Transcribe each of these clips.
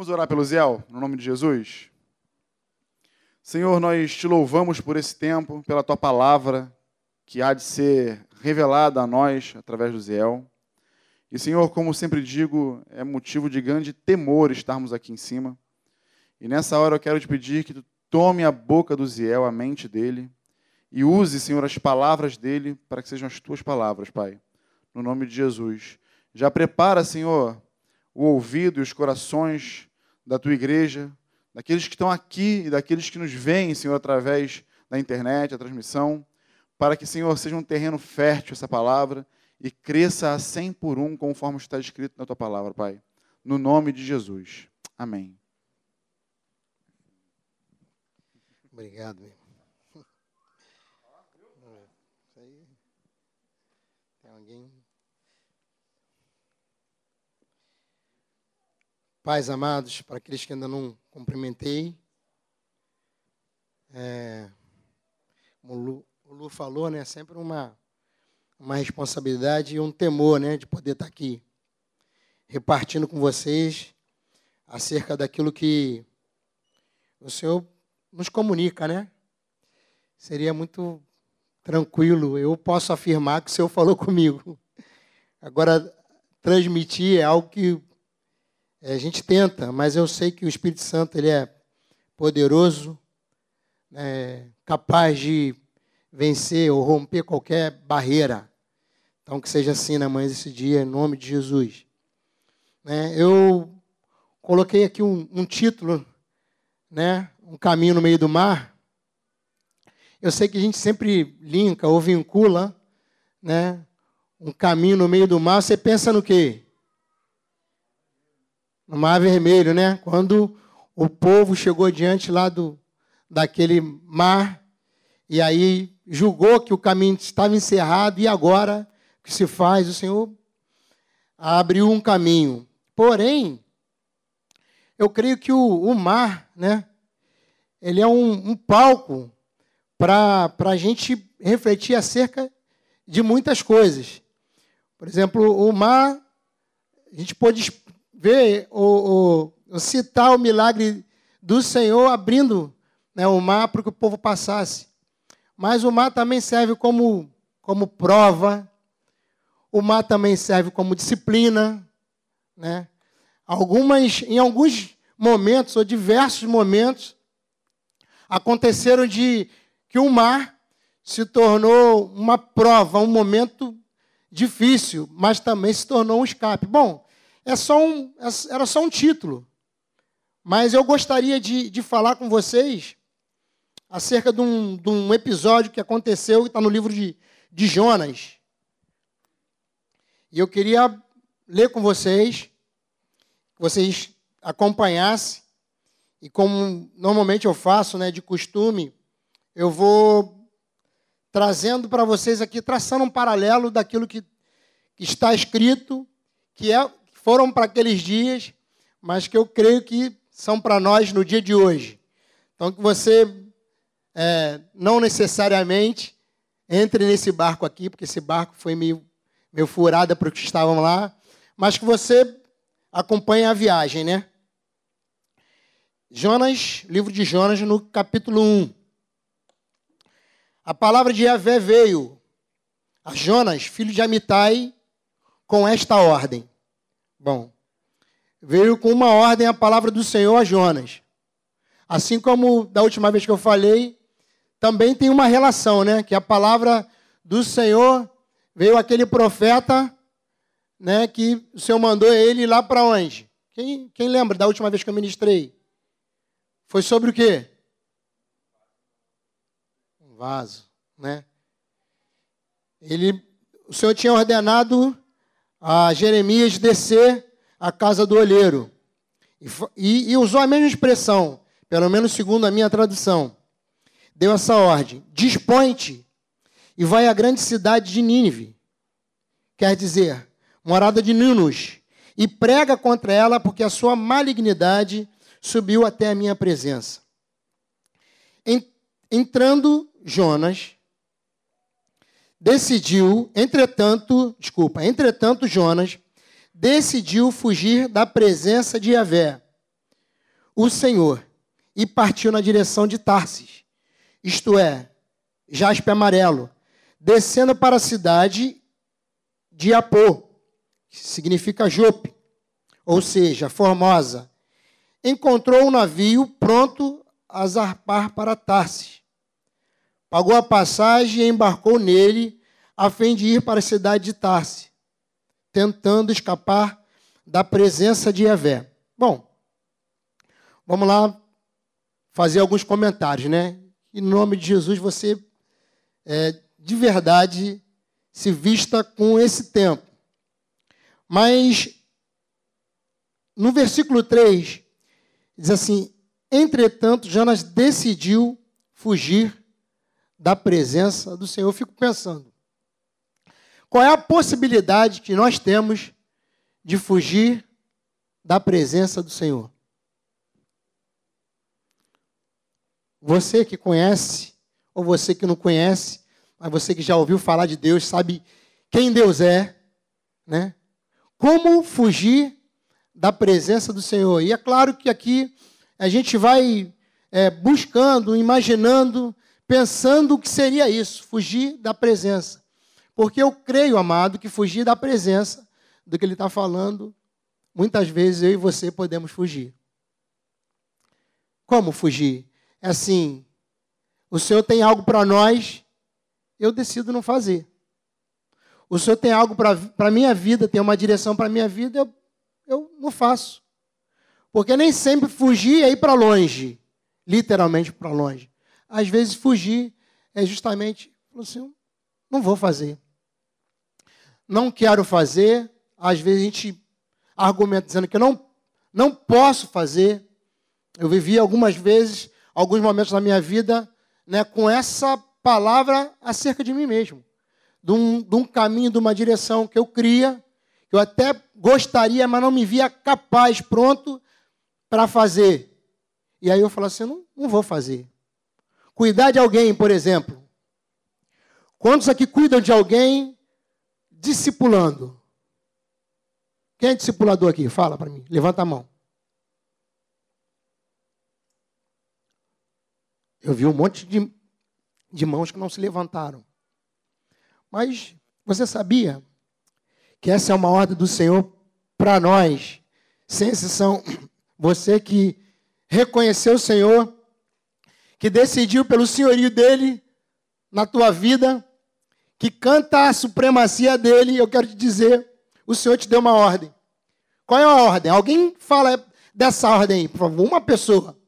Vamos orar pelo Ziel, no nome de Jesus. Senhor, nós te louvamos por esse tempo, pela tua palavra, que há de ser revelada a nós através do Ziel. E, Senhor, como sempre digo, é motivo de grande temor estarmos aqui em cima. E nessa hora eu quero te pedir que tu tome a boca do Ziel, a mente dele, e use, Senhor, as palavras dele para que sejam as tuas palavras, Pai. No nome de Jesus. Já prepara, Senhor, o ouvido e os corações da tua igreja, daqueles que estão aqui e daqueles que nos veem, Senhor, através da internet, a transmissão, para que, Senhor, seja um terreno fértil essa palavra e cresça a cem por um, conforme está escrito na tua palavra, Pai. No nome de Jesus. Amém. Obrigado, meu. Tem alguém? Pais amados, para aqueles que ainda não cumprimentei, é, como o Lu, o Lu falou, né, sempre uma, uma responsabilidade e um temor né, de poder estar aqui repartindo com vocês acerca daquilo que o Senhor nos comunica, né? Seria muito tranquilo. Eu posso afirmar que o Senhor falou comigo. Agora, transmitir é algo que é, a gente tenta, mas eu sei que o Espírito Santo ele é poderoso, é, capaz de vencer ou romper qualquer barreira. Então, que seja assim na manhã desse dia, em nome de Jesus. É, eu coloquei aqui um, um título, né, um caminho no meio do mar. Eu sei que a gente sempre linka ou vincula, né, um caminho no meio do mar. Você pensa no quê? No Mar Vermelho, né? Quando o povo chegou diante lá do, daquele mar e aí julgou que o caminho estava encerrado e agora o que se faz? O Senhor abriu um caminho. Porém, eu creio que o, o mar, né? Ele é um, um palco para a gente refletir acerca de muitas coisas. Por exemplo, o mar, a gente pode ver ou, citar o milagre do Senhor abrindo né, o mar para que o povo passasse. Mas o mar também serve como, como prova, o mar também serve como disciplina. Né? Algumas, em alguns momentos, ou diversos momentos, aconteceram de que o mar se tornou uma prova, um momento difícil, mas também se tornou um escape. Bom, é só um, é, era só um título. Mas eu gostaria de, de falar com vocês acerca de um, de um episódio que aconteceu, que está no livro de, de Jonas. E eu queria ler com vocês, que vocês acompanhassem, e como normalmente eu faço, né, de costume, eu vou trazendo para vocês aqui, traçando um paralelo daquilo que, que está escrito, que é foram para aqueles dias, mas que eu creio que são para nós no dia de hoje. Então, que você é, não necessariamente entre nesse barco aqui, porque esse barco foi meio, meio furado para os que estavam lá, mas que você acompanhe a viagem, né? Jonas, livro de Jonas, no capítulo 1. A palavra de Yahvé veio a Jonas, filho de Amitai, com esta ordem: Bom, veio com uma ordem a palavra do Senhor a Jonas. Assim como da última vez que eu falei, também tem uma relação, né? Que a palavra do Senhor veio aquele profeta, né? Que o Senhor mandou ele lá para onde? Quem, quem lembra da última vez que eu ministrei? Foi sobre o quê? Um vaso, né? Ele, o Senhor tinha ordenado a Jeremias descer à casa do olheiro. E, e, e usou a mesma expressão, pelo menos segundo a minha tradução. Deu essa ordem: dispõe-te e vai à grande cidade de Nínive. Quer dizer, morada de Ninus, e prega contra ela, porque a sua malignidade subiu até a minha presença. Entrando Jonas, decidiu, entretanto, desculpa, entretanto Jonas decidiu fugir da presença de Yahvé. o Senhor e partiu na direção de Tarsis, isto é, jaspe amarelo, descendo para a cidade de Apô, que significa Jope, ou seja, Formosa. Encontrou um navio pronto a zarpar para Tarsis. Pagou a passagem e embarcou nele, a fim de ir para a cidade de Tarsis, tentando escapar da presença de Yahvé. Bom, vamos lá fazer alguns comentários, né? Em nome de Jesus, você é, de verdade se vista com esse tempo. Mas no versículo 3, diz assim: Entretanto, Jonas decidiu fugir da presença do Senhor. Eu fico pensando, qual é a possibilidade que nós temos de fugir da presença do Senhor? Você que conhece, ou você que não conhece, mas você que já ouviu falar de Deus, sabe quem Deus é, né? Como fugir da presença do Senhor? E é claro que aqui a gente vai é, buscando, imaginando, pensando o que seria isso, fugir da presença. Porque eu creio, amado, que fugir da presença do que ele está falando, muitas vezes eu e você podemos fugir. Como fugir? É assim: o Senhor tem algo para nós, eu decido não fazer. O Senhor tem algo para a minha vida, tem uma direção para a minha vida, eu, eu não faço. Porque nem sempre fugir é ir para longe, literalmente para longe. Às vezes fugir é justamente, assim, não vou fazer. Não quero fazer. Às vezes a gente argumenta dizendo que eu não, não posso fazer. Eu vivi algumas vezes, alguns momentos da minha vida, né, com essa palavra acerca de mim mesmo. De um, de um caminho, de uma direção que eu cria, que eu até gostaria, mas não me via capaz, pronto para fazer. E aí eu falo assim: não, não vou fazer. Cuidar de alguém, por exemplo. Quantos aqui cuidam de alguém discipulando? Quem é discipulador aqui? Fala para mim. Levanta a mão. Eu vi um monte de, de mãos que não se levantaram. Mas você sabia que essa é uma ordem do Senhor para nós, sem exceção você que reconheceu o Senhor, que decidiu pelo senhorio dele na tua vida, que canta a supremacia dele, eu quero te dizer, o Senhor te deu uma ordem. Qual é a ordem? Alguém fala dessa ordem aí, por favor, uma pessoa.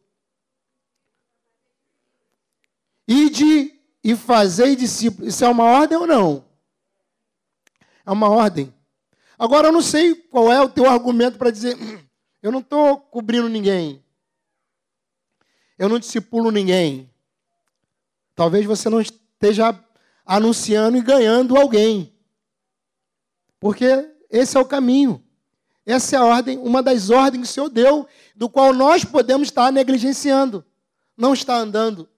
Ide e fazei discípulos. Isso é uma ordem ou não? É uma ordem. Agora eu não sei qual é o teu argumento para dizer, eu não estou cobrindo ninguém. Eu não discipulo ninguém. Talvez você não esteja anunciando e ganhando alguém. Porque esse é o caminho. Essa é a ordem, uma das ordens que o Senhor deu, do qual nós podemos estar negligenciando, não está andando.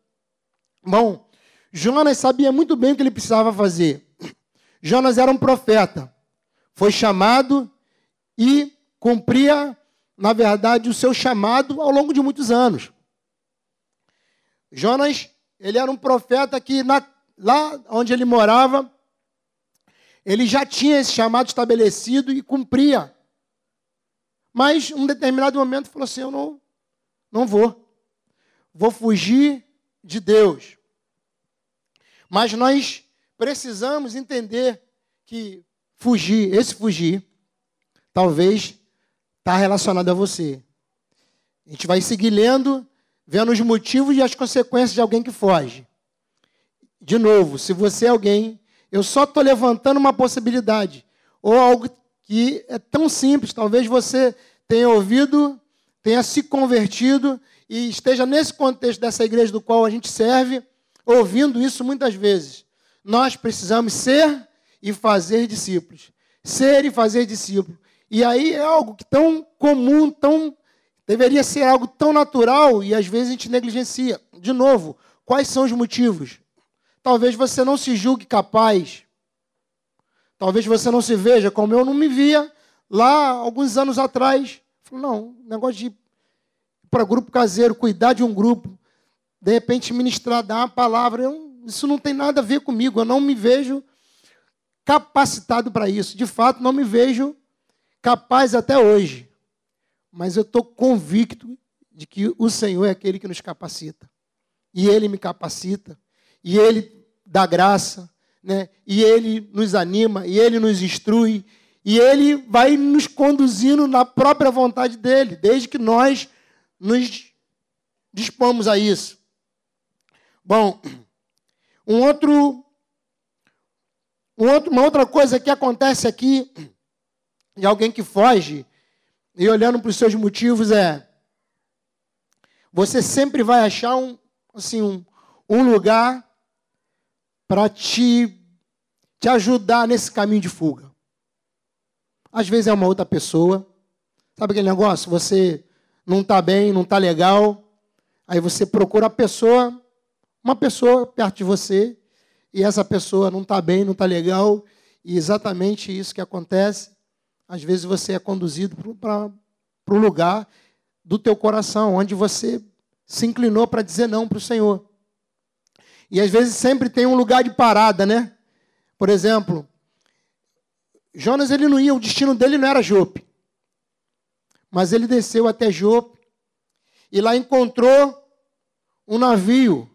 Bom, Jonas sabia muito bem o que ele precisava fazer. Jonas era um profeta, foi chamado e cumpria na verdade, o seu chamado ao longo de muitos anos. Jonas, ele era um profeta que na, lá onde ele morava, ele já tinha esse chamado estabelecido e cumpria. Mas, um determinado momento, falou assim: Eu não, não vou. Vou fugir de Deus. Mas nós precisamos entender que fugir, esse fugir, talvez está relacionado a você. A gente vai seguir lendo, vendo os motivos e as consequências de alguém que foge. De novo, se você é alguém, eu só estou levantando uma possibilidade, ou algo que é tão simples, talvez você tenha ouvido, tenha se convertido e esteja nesse contexto dessa igreja do qual a gente serve, ouvindo isso muitas vezes. Nós precisamos ser e fazer discípulos. Ser e fazer discípulos. E aí é algo que tão comum, tão deveria ser algo tão natural e às vezes a gente negligencia. De novo, quais são os motivos? Talvez você não se julgue capaz. Talvez você não se veja como eu não me via lá alguns anos atrás. Não, negócio de para grupo caseiro, cuidar de um grupo, de repente ministrar, dar uma palavra. Eu, isso não tem nada a ver comigo. Eu não me vejo capacitado para isso. De fato, não me vejo capaz até hoje. Mas eu estou convicto de que o Senhor é aquele que nos capacita. E Ele me capacita. E Ele dá graça. Né? E Ele nos anima. E Ele nos instrui. E Ele vai nos conduzindo na própria vontade dEle, desde que nós nos dispomos a isso. Bom, um outro, um outro, uma outra coisa que acontece aqui, de alguém que foge, e olhando para os seus motivos, é você sempre vai achar um, assim, um, um lugar para te, te ajudar nesse caminho de fuga. Às vezes é uma outra pessoa. Sabe aquele negócio? Você não está bem, não está legal. Aí você procura a pessoa, uma pessoa perto de você, e essa pessoa não está bem, não está legal. E exatamente isso que acontece. Às vezes você é conduzido para um lugar do teu coração, onde você se inclinou para dizer não para o Senhor. E às vezes sempre tem um lugar de parada, né? Por exemplo, Jonas ele não ia, o destino dele não era Jope. Mas ele desceu até Jope e lá encontrou um navio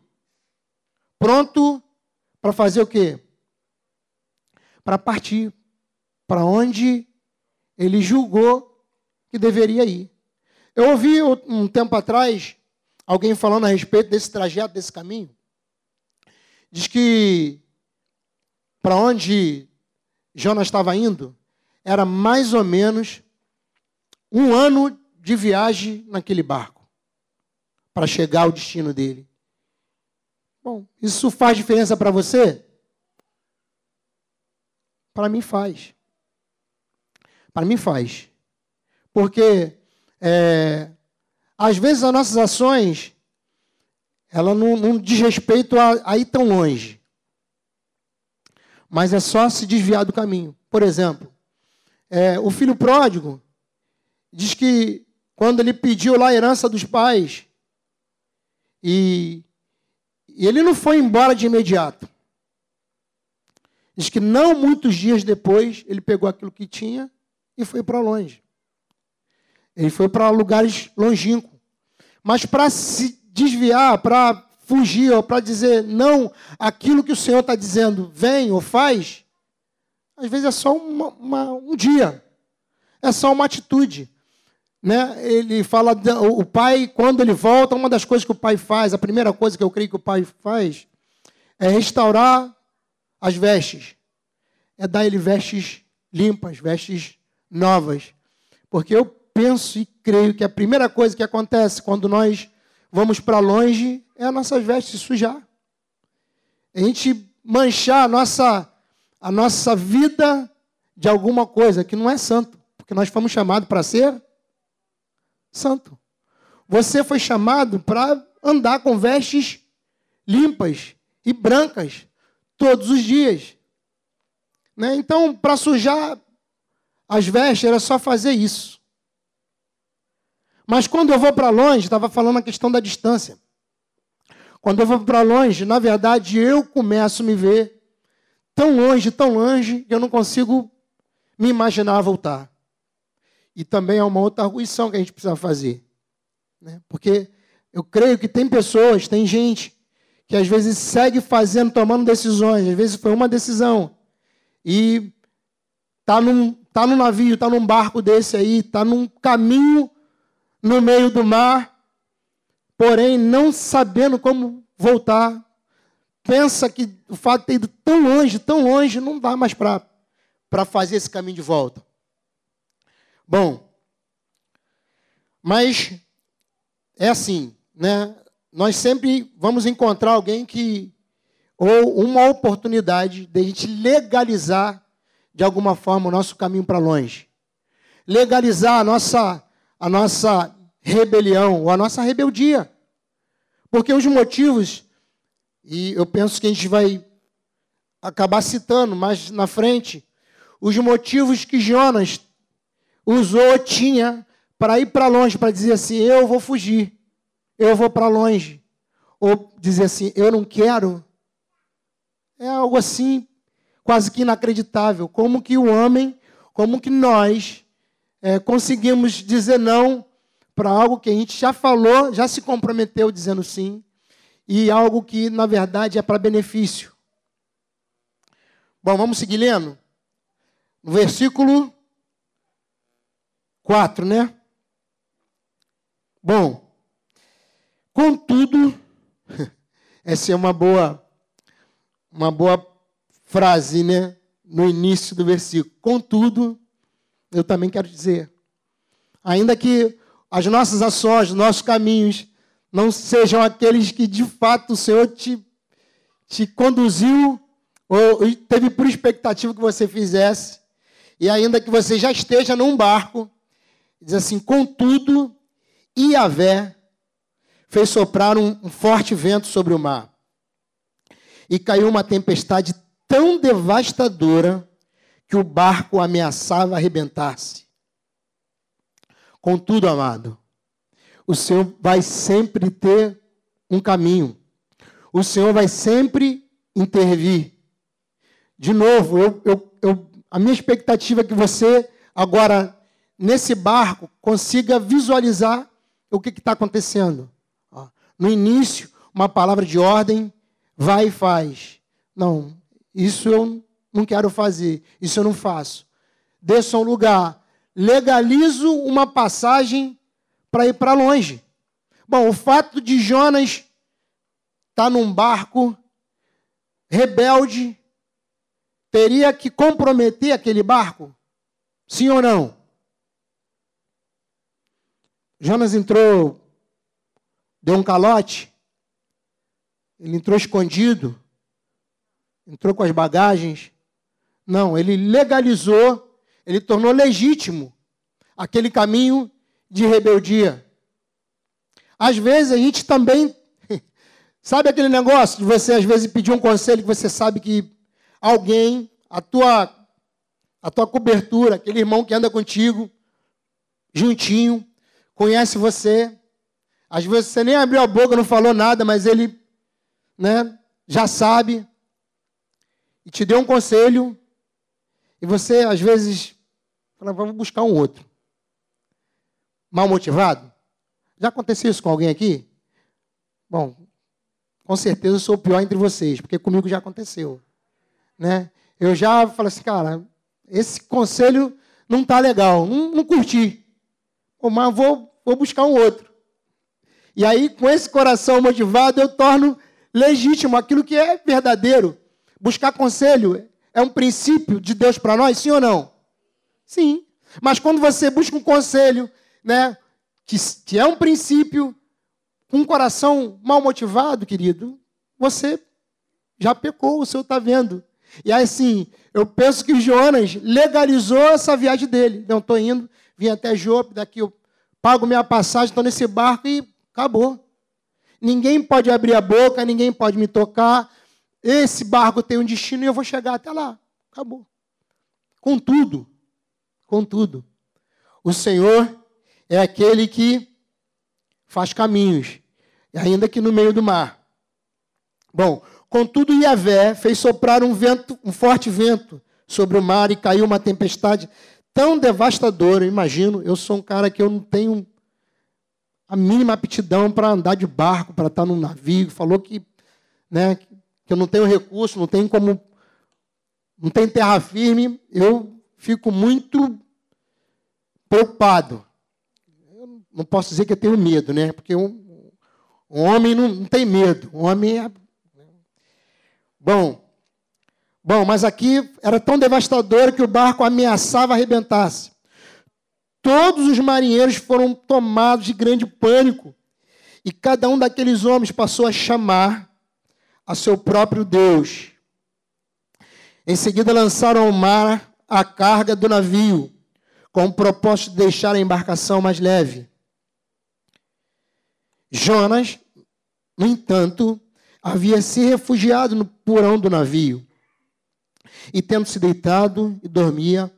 pronto para fazer o quê? Para partir para onde ele julgou que deveria ir. Eu ouvi um tempo atrás alguém falando a respeito desse trajeto, desse caminho. Diz que para onde Jonas estava indo era mais ou menos um ano de viagem naquele barco para chegar ao destino dele. Bom, isso faz diferença para você? Para mim faz. Para mim faz. Porque é, às vezes as nossas ações ela não, não diz respeito a, a ir tão longe. Mas é só se desviar do caminho. Por exemplo, é, o filho pródigo diz que quando ele pediu lá a herança dos pais, e, e ele não foi embora de imediato. Diz que não muitos dias depois ele pegou aquilo que tinha e foi para longe. Ele foi para lugares longínquos. Mas para se desviar, para fugir, ou para dizer não aquilo que o Senhor está dizendo, vem ou faz, às vezes é só uma, uma, um dia, é só uma atitude. Né? Ele fala, o pai, quando ele volta, uma das coisas que o pai faz, a primeira coisa que eu creio que o pai faz, é restaurar as vestes. É dar ele vestes limpas, vestes novas. Porque eu penso e creio que a primeira coisa que acontece quando nós vamos para longe é as nossas vestes sujar. A gente manchar a nossa, a nossa vida de alguma coisa que não é santo. Porque nós fomos chamados para ser santo. Você foi chamado para andar com vestes limpas e brancas todos os dias. Né? Então, para sujar as vestes, era só fazer isso. Mas quando eu vou para longe, estava falando a questão da distância. Quando eu vou para longe, na verdade, eu começo a me ver tão longe, tão longe, que eu não consigo me imaginar voltar. E também é uma outra arguição que a gente precisa fazer. Né? Porque eu creio que tem pessoas, tem gente, que às vezes segue fazendo, tomando decisões. Às vezes foi uma decisão. E está num, tá num navio, está num barco desse aí, está num caminho no meio do mar, porém não sabendo como voltar. Pensa que o fato de ter ido tão longe, tão longe, não dá mais para fazer esse caminho de volta. Bom, mas é assim, né? Nós sempre vamos encontrar alguém que ou uma oportunidade de a gente legalizar de alguma forma o nosso caminho para longe. Legalizar a nossa a nossa rebelião ou a nossa rebeldia. Porque os motivos, e eu penso que a gente vai acabar citando mais na frente, os motivos que Jonas usou, tinha para ir para longe, para dizer assim: eu vou fugir, eu vou para longe. Ou dizer assim: eu não quero. É algo assim, quase que inacreditável. Como que o homem, como que nós é, conseguimos dizer não para algo que a gente já falou, já se comprometeu dizendo sim, e algo que, na verdade, é para benefício. Bom, vamos seguir lendo? No versículo 4, né? Bom, contudo, essa é uma boa, uma boa frase, né? No início do versículo. Contudo, eu também quero dizer, ainda que as nossas ações, os nossos caminhos, não sejam aqueles que de fato o Senhor te, te conduziu ou teve por expectativa que você fizesse, e ainda que você já esteja num barco, diz assim: contudo, Iavé fez soprar um, um forte vento sobre o mar, e caiu uma tempestade tão devastadora que o barco ameaçava arrebentar-se. Contudo, amado, o Senhor vai sempre ter um caminho. O Senhor vai sempre intervir. De novo, eu, eu, eu, a minha expectativa é que você, agora, nesse barco, consiga visualizar o que está acontecendo. No início, uma palavra de ordem, vai e faz. Não, isso eu não quero fazer, isso eu não faço. Desça um lugar, legalizo uma passagem para ir para longe. Bom, o fato de Jonas estar tá num barco rebelde, teria que comprometer aquele barco? Sim ou não? Jonas entrou, deu um calote, ele entrou escondido, entrou com as bagagens. Não, ele legalizou, ele tornou legítimo aquele caminho de rebeldia. Às vezes a gente também. Sabe aquele negócio de você, às vezes, pedir um conselho que você sabe que alguém, a tua, a tua cobertura, aquele irmão que anda contigo, juntinho, conhece você. Às vezes você nem abriu a boca, não falou nada, mas ele né, já sabe e te deu um conselho. E você, às vezes, fala, vamos buscar um outro. Mal motivado? Já aconteceu isso com alguém aqui? Bom, com certeza eu sou o pior entre vocês, porque comigo já aconteceu né? Eu já falei assim, cara, esse conselho não tá legal, não, não curti. Mas vou, vou buscar um outro. E aí, com esse coração motivado, eu torno legítimo aquilo que é verdadeiro. Buscar conselho é um princípio de Deus para nós, sim ou não? Sim. Mas quando você busca um conselho, né, que, que é um princípio, com um coração mal motivado, querido, você já pecou, o Senhor está vendo. E aí, assim, eu penso que Jonas legalizou essa viagem dele. Não, estou indo, vim até Jope, daqui eu pago minha passagem, estou nesse barco e acabou. Ninguém pode abrir a boca, ninguém pode me tocar. Esse barco tem um destino e eu vou chegar até lá. Acabou. Contudo, contudo, o Senhor é aquele que faz caminhos, ainda que no meio do mar. Bom, Contudo, Yahvé fez soprar um vento, um forte vento sobre o mar e caiu uma tempestade tão devastadora. Eu imagino, eu sou um cara que eu não tenho a mínima aptidão para andar de barco, para estar num navio. Falou que, né, que eu não tenho recurso, não tenho como, não tem terra firme. Eu fico muito preocupado. Eu não posso dizer que eu tenho medo, né? Porque um, um homem não, não tem medo. Um homem é Bom, bom, mas aqui era tão devastador que o barco ameaçava arrebentar-se. Todos os marinheiros foram tomados de grande pânico, e cada um daqueles homens passou a chamar a seu próprio Deus. Em seguida, lançaram ao mar a carga do navio, com o propósito de deixar a embarcação mais leve. Jonas, no entanto, havia se refugiado no porão do navio. E tendo se deitado dormia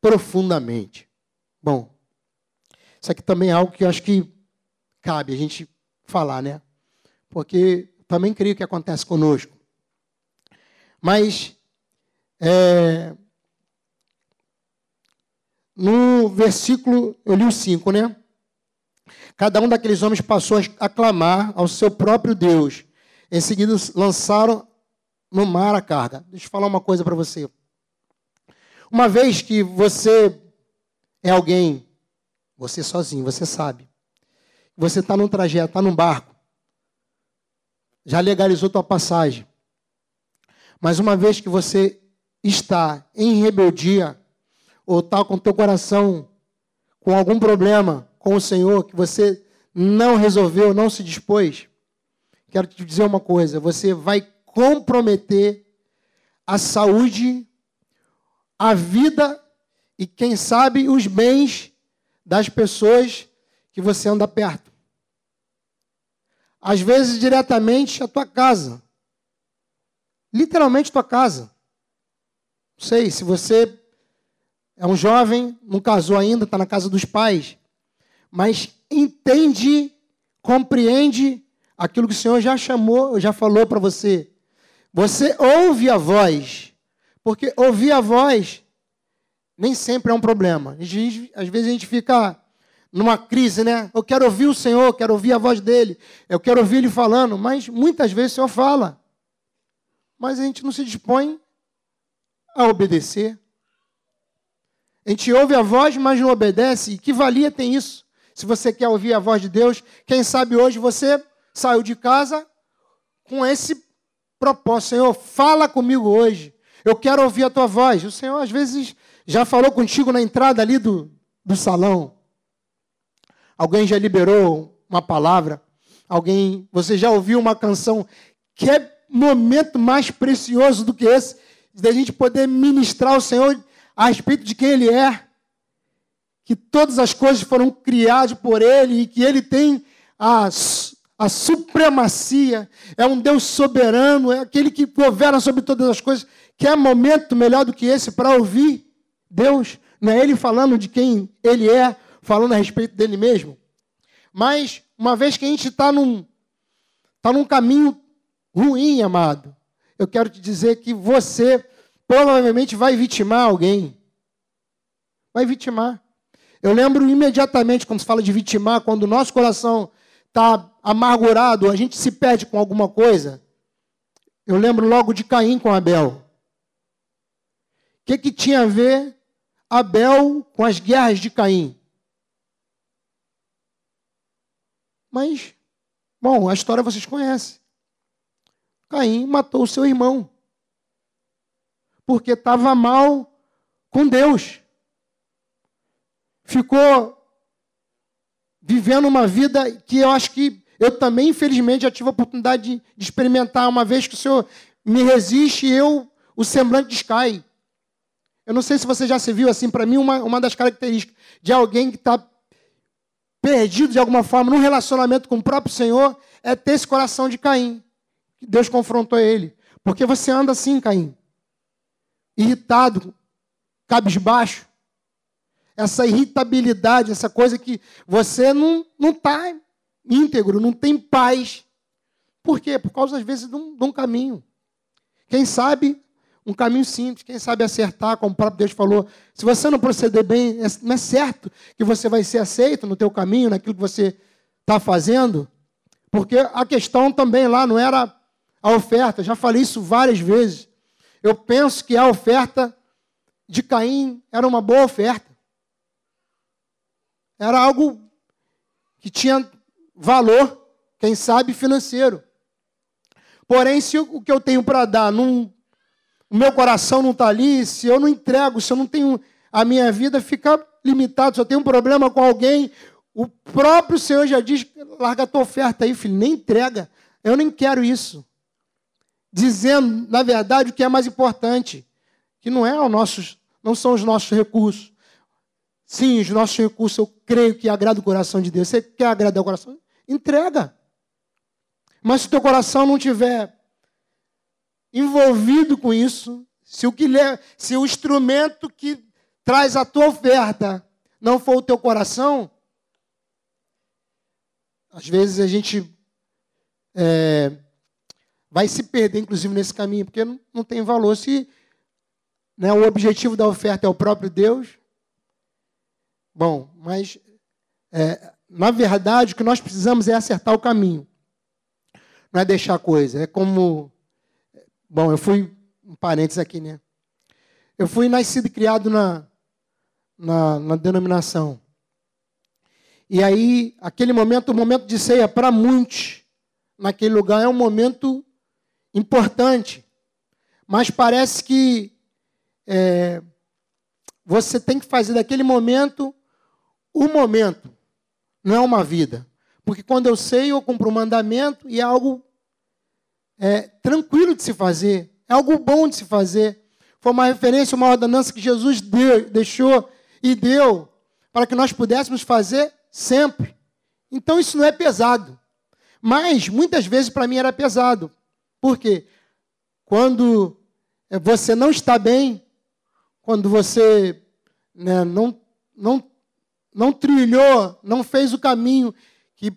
profundamente. Bom, isso aqui também é algo que eu acho que cabe a gente falar, né? Porque também creio que acontece conosco. Mas, é, no versículo, eu li o 5, né? Cada um daqueles homens passou a clamar ao seu próprio Deus. Em seguida, lançaram no mar a carga. Deixa eu falar uma coisa para você. Uma vez que você é alguém, você sozinho, você sabe. Você está num trajeto, está num barco. Já legalizou tua passagem. Mas uma vez que você está em rebeldia, ou está com teu coração com algum problema com o Senhor, que você não resolveu, não se dispôs, quero te dizer uma coisa: você vai comprometer a saúde, a vida e, quem sabe, os bens das pessoas que você anda perto. Às vezes, diretamente a tua casa. Literalmente tua casa. Não sei, se você é um jovem, não casou ainda, está na casa dos pais, mas entende, compreende aquilo que o Senhor já chamou, já falou para você. Você ouve a voz, porque ouvir a voz nem sempre é um problema. Às vezes a gente fica numa crise, né? Eu quero ouvir o Senhor, quero ouvir a voz dele, eu quero ouvir ele falando, mas muitas vezes o Senhor fala, mas a gente não se dispõe a obedecer. A gente ouve a voz, mas não obedece. E que valia tem isso? Se você quer ouvir a voz de Deus, quem sabe hoje você saiu de casa com esse propósito. Senhor, fala comigo hoje. Eu quero ouvir a tua voz. O Senhor, às vezes, já falou contigo na entrada ali do, do salão. Alguém já liberou uma palavra. Alguém, você já ouviu uma canção. Que é momento mais precioso do que esse, da gente poder ministrar ao Senhor a respeito de quem Ele é. Que todas as coisas foram criadas por Ele e que Ele tem a, a supremacia. É um Deus soberano, é aquele que governa sobre todas as coisas. Que é momento melhor do que esse para ouvir Deus, não é Ele falando de quem Ele é, falando a respeito dele mesmo. Mas, uma vez que a gente está num, tá num caminho ruim, amado, eu quero te dizer que você provavelmente vai vitimar alguém. Vai vitimar. Eu lembro imediatamente, quando se fala de vitimar, quando o nosso coração está amargurado, a gente se perde com alguma coisa. Eu lembro logo de Caim com Abel. O que, que tinha a ver Abel com as guerras de Caim. Mas, bom, a história vocês conhecem. Caim matou o seu irmão. Porque estava mal com Deus. Ficou vivendo uma vida que eu acho que eu também, infelizmente, já tive a oportunidade de, experimentar uma vez que o Senhor me resiste e eu, o semblante descai. Eu não sei se você já se viu assim, para mim, uma, uma das características de alguém que está perdido de alguma forma num relacionamento com o próprio Senhor é ter esse coração de Caim. Que Deus confrontou ele. Porque você anda assim, Caim. Irritado, cabisbaixo. Essa irritabilidade, essa coisa que você não está íntegro, não tem paz. Por quê? Por causa, às vezes, de um, de um caminho. Quem sabe um caminho simples, quem sabe acertar, como o próprio Deus falou. Se você não proceder bem, é, não é certo que você vai ser aceito no teu caminho, naquilo que você está fazendo. Porque a questão também lá não era a oferta, já falei isso várias vezes. Eu penso que a oferta de Caim era uma boa oferta. Era algo que tinha valor, quem sabe financeiro. Porém, se o que eu tenho para dar não o meu coração não está ali, se eu não entrego, se eu não tenho. A minha vida fica limitada, se eu tenho um problema com alguém, o próprio Senhor já diz: larga a tua oferta aí, filho, nem entrega. Eu nem quero isso. Dizendo, na verdade, o que é mais importante, que não é o nossos, não são os nossos recursos. Sim, os nossos recursos eu creio que agrada o coração de Deus. Você quer agradar o coração? Entrega. Mas se o teu coração não tiver envolvido com isso, se o, que, se o instrumento que traz a tua oferta não for o teu coração, às vezes a gente é, vai se perder, inclusive, nesse caminho, porque não, não tem valor. Se né, o objetivo da oferta é o próprio Deus, bom, mas é, na verdade o que nós precisamos é acertar o caminho, não é deixar coisa. É como. Bom, eu fui. Um parênteses aqui, né? Eu fui nascido e criado na, na, na denominação. E aí, aquele momento, o momento de ceia, para muitos, naquele lugar, é um momento importante. Mas parece que é, você tem que fazer daquele momento o momento, não é uma vida. Porque quando eu sei, eu cumpro o mandamento e é algo é, tranquilo de se fazer, é algo bom de se fazer. Foi uma referência, uma ordenança que Jesus deu, deixou e deu para que nós pudéssemos fazer sempre. Então isso não é pesado. Mas muitas vezes para mim era pesado. Por quê? Quando é, você não está bem, quando você né, não, não, não trilhou, não fez o caminho que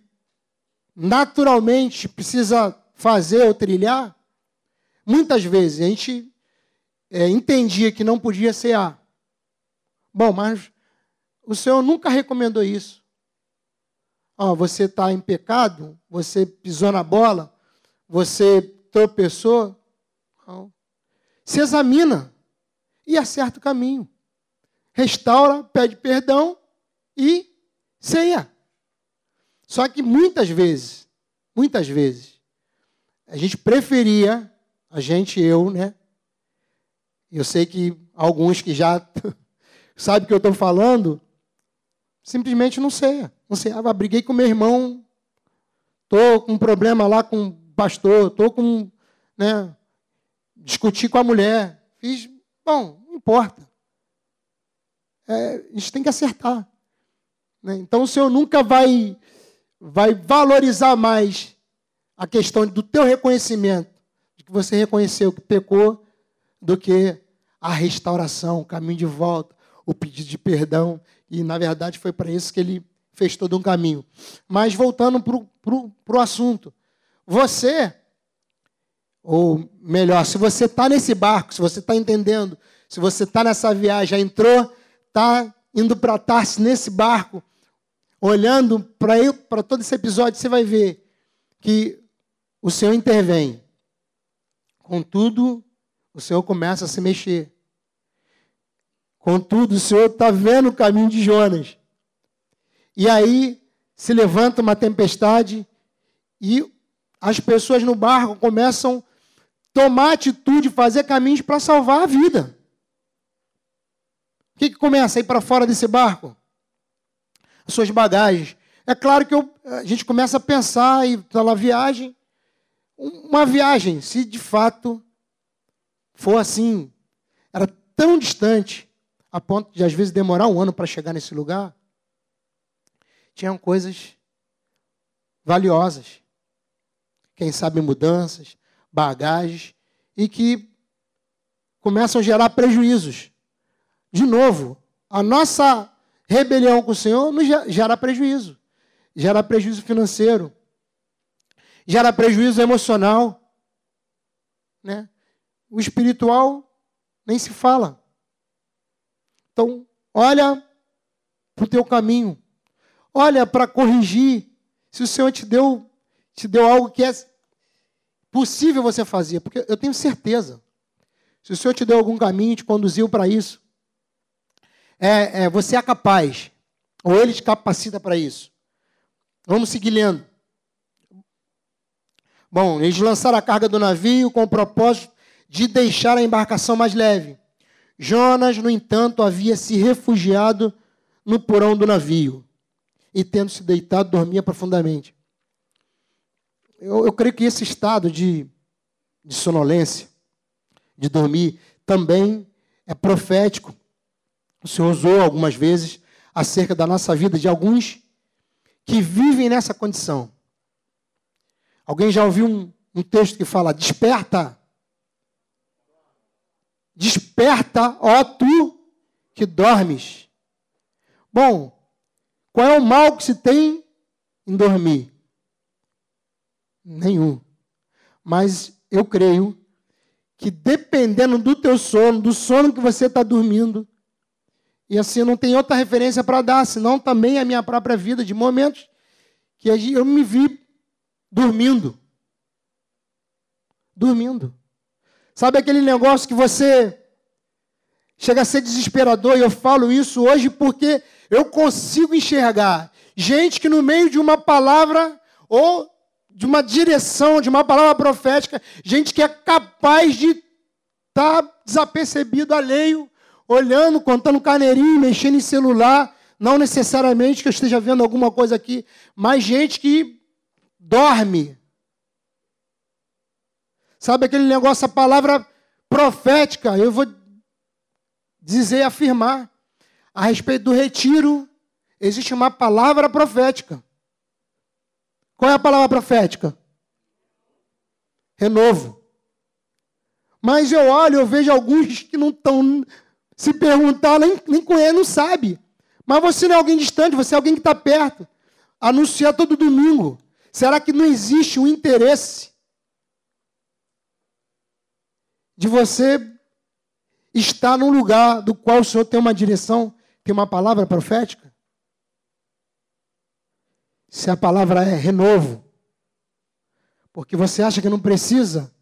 naturalmente precisa fazer ou trilhar, muitas vezes a gente é, entendia que não podia ser A. Bom, mas o Senhor nunca recomendou isso. Oh, você está em pecado, você pisou na bola, você tropeçou. Não. Se examina e acerta o caminho. Restaura, pede perdão e ceia. Só que muitas vezes, muitas vezes, a gente preferia, a gente, eu, né? Eu sei que alguns que já sabem o que eu estou falando, simplesmente não ceia. Não ceia. Ah, briguei com meu irmão, estou com um problema lá com o pastor, estou com. Né, discuti com a mulher. Fiz. Bom, não importa. É, a gente tem que acertar. Né? Então o Senhor nunca vai, vai valorizar mais a questão do teu reconhecimento, de que você reconheceu que pecou, do que a restauração, o caminho de volta, o pedido de perdão. E, na verdade, foi para isso que ele fez todo um caminho. Mas, voltando para o assunto, você, ou melhor, se você está nesse barco, se você está entendendo, se você está nessa viagem, já entrou, está indo para Tarsi nesse barco, olhando para todo esse episódio, você vai ver que o Senhor intervém. Contudo, o Senhor começa a se mexer. Contudo, o Senhor está vendo o caminho de Jonas. E aí se levanta uma tempestade e as pessoas no barco começam a tomar atitude, fazer caminhos para salvar a vida. O que, que começa a ir para fora desse barco? As suas bagagens. É claro que eu, a gente começa a pensar e lá viagem uma viagem, se de fato for assim, era tão distante, a ponto de às vezes demorar um ano para chegar nesse lugar, tinham coisas valiosas. Quem sabe mudanças, bagagens, e que começam a gerar prejuízos. De novo, a nossa rebelião com o Senhor nos gera prejuízo. Gera prejuízo financeiro, gera prejuízo emocional. Né? O espiritual nem se fala. Então, olha para o teu caminho. Olha para corrigir. Se o Senhor te deu, te deu algo que é possível você fazer. Porque eu tenho certeza. Se o Senhor te deu algum caminho, te conduziu para isso, é, é, você é capaz. Ou Ele te capacita para isso. Vamos seguir lendo. Bom, eles lançaram a carga do navio com o propósito de deixar a embarcação mais leve. Jonas, no entanto, havia se refugiado no porão do navio e, tendo se deitado, dormia profundamente. Eu, eu creio que esse estado de, de sonolência, de dormir, também é profético. O Senhor usou algumas vezes acerca da nossa vida de alguns que vivem nessa condição. Alguém já ouviu um, um texto que fala: Desperta. Desperta, ó tu que dormes. Bom, qual é o mal que se tem em dormir? Nenhum. Mas eu creio que dependendo do teu sono, do sono que você está dormindo, e assim não tem outra referência para dar, senão também a minha própria vida, de momentos que eu me vi dormindo. Dormindo. Sabe aquele negócio que você chega a ser desesperador, e eu falo isso hoje porque eu consigo enxergar gente que no meio de uma palavra ou de uma direção, de uma palavra profética, gente que é capaz de estar tá desapercebido, alheio, olhando, contando carneirinho, mexendo em celular, não necessariamente que eu esteja vendo alguma coisa aqui, mas gente que dorme. Sabe aquele negócio, a palavra profética, eu vou dizer, afirmar, a respeito do retiro, existe uma palavra profética. Qual é a palavra profética? Renovo. Mas eu olho, eu vejo alguns que não estão se perguntar, nem, nem conhece, não sabe. Mas você não é alguém distante, você é alguém que está perto. Anunciar todo domingo. Será que não existe um interesse de você estar num lugar do qual o Senhor tem uma direção, tem uma palavra profética? se a palavra é renovo, porque você acha que não precisa,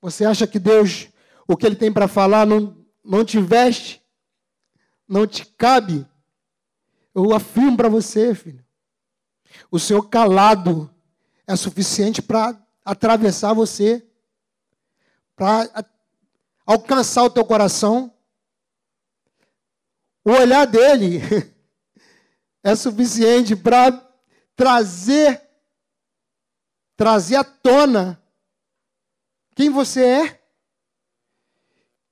você acha que Deus, o que Ele tem para falar, não, não te veste, não te cabe, eu afirmo para você, filho, o seu calado é suficiente para atravessar você, para alcançar o teu coração. O olhar dele é suficiente para trazer trazer à tona quem você é,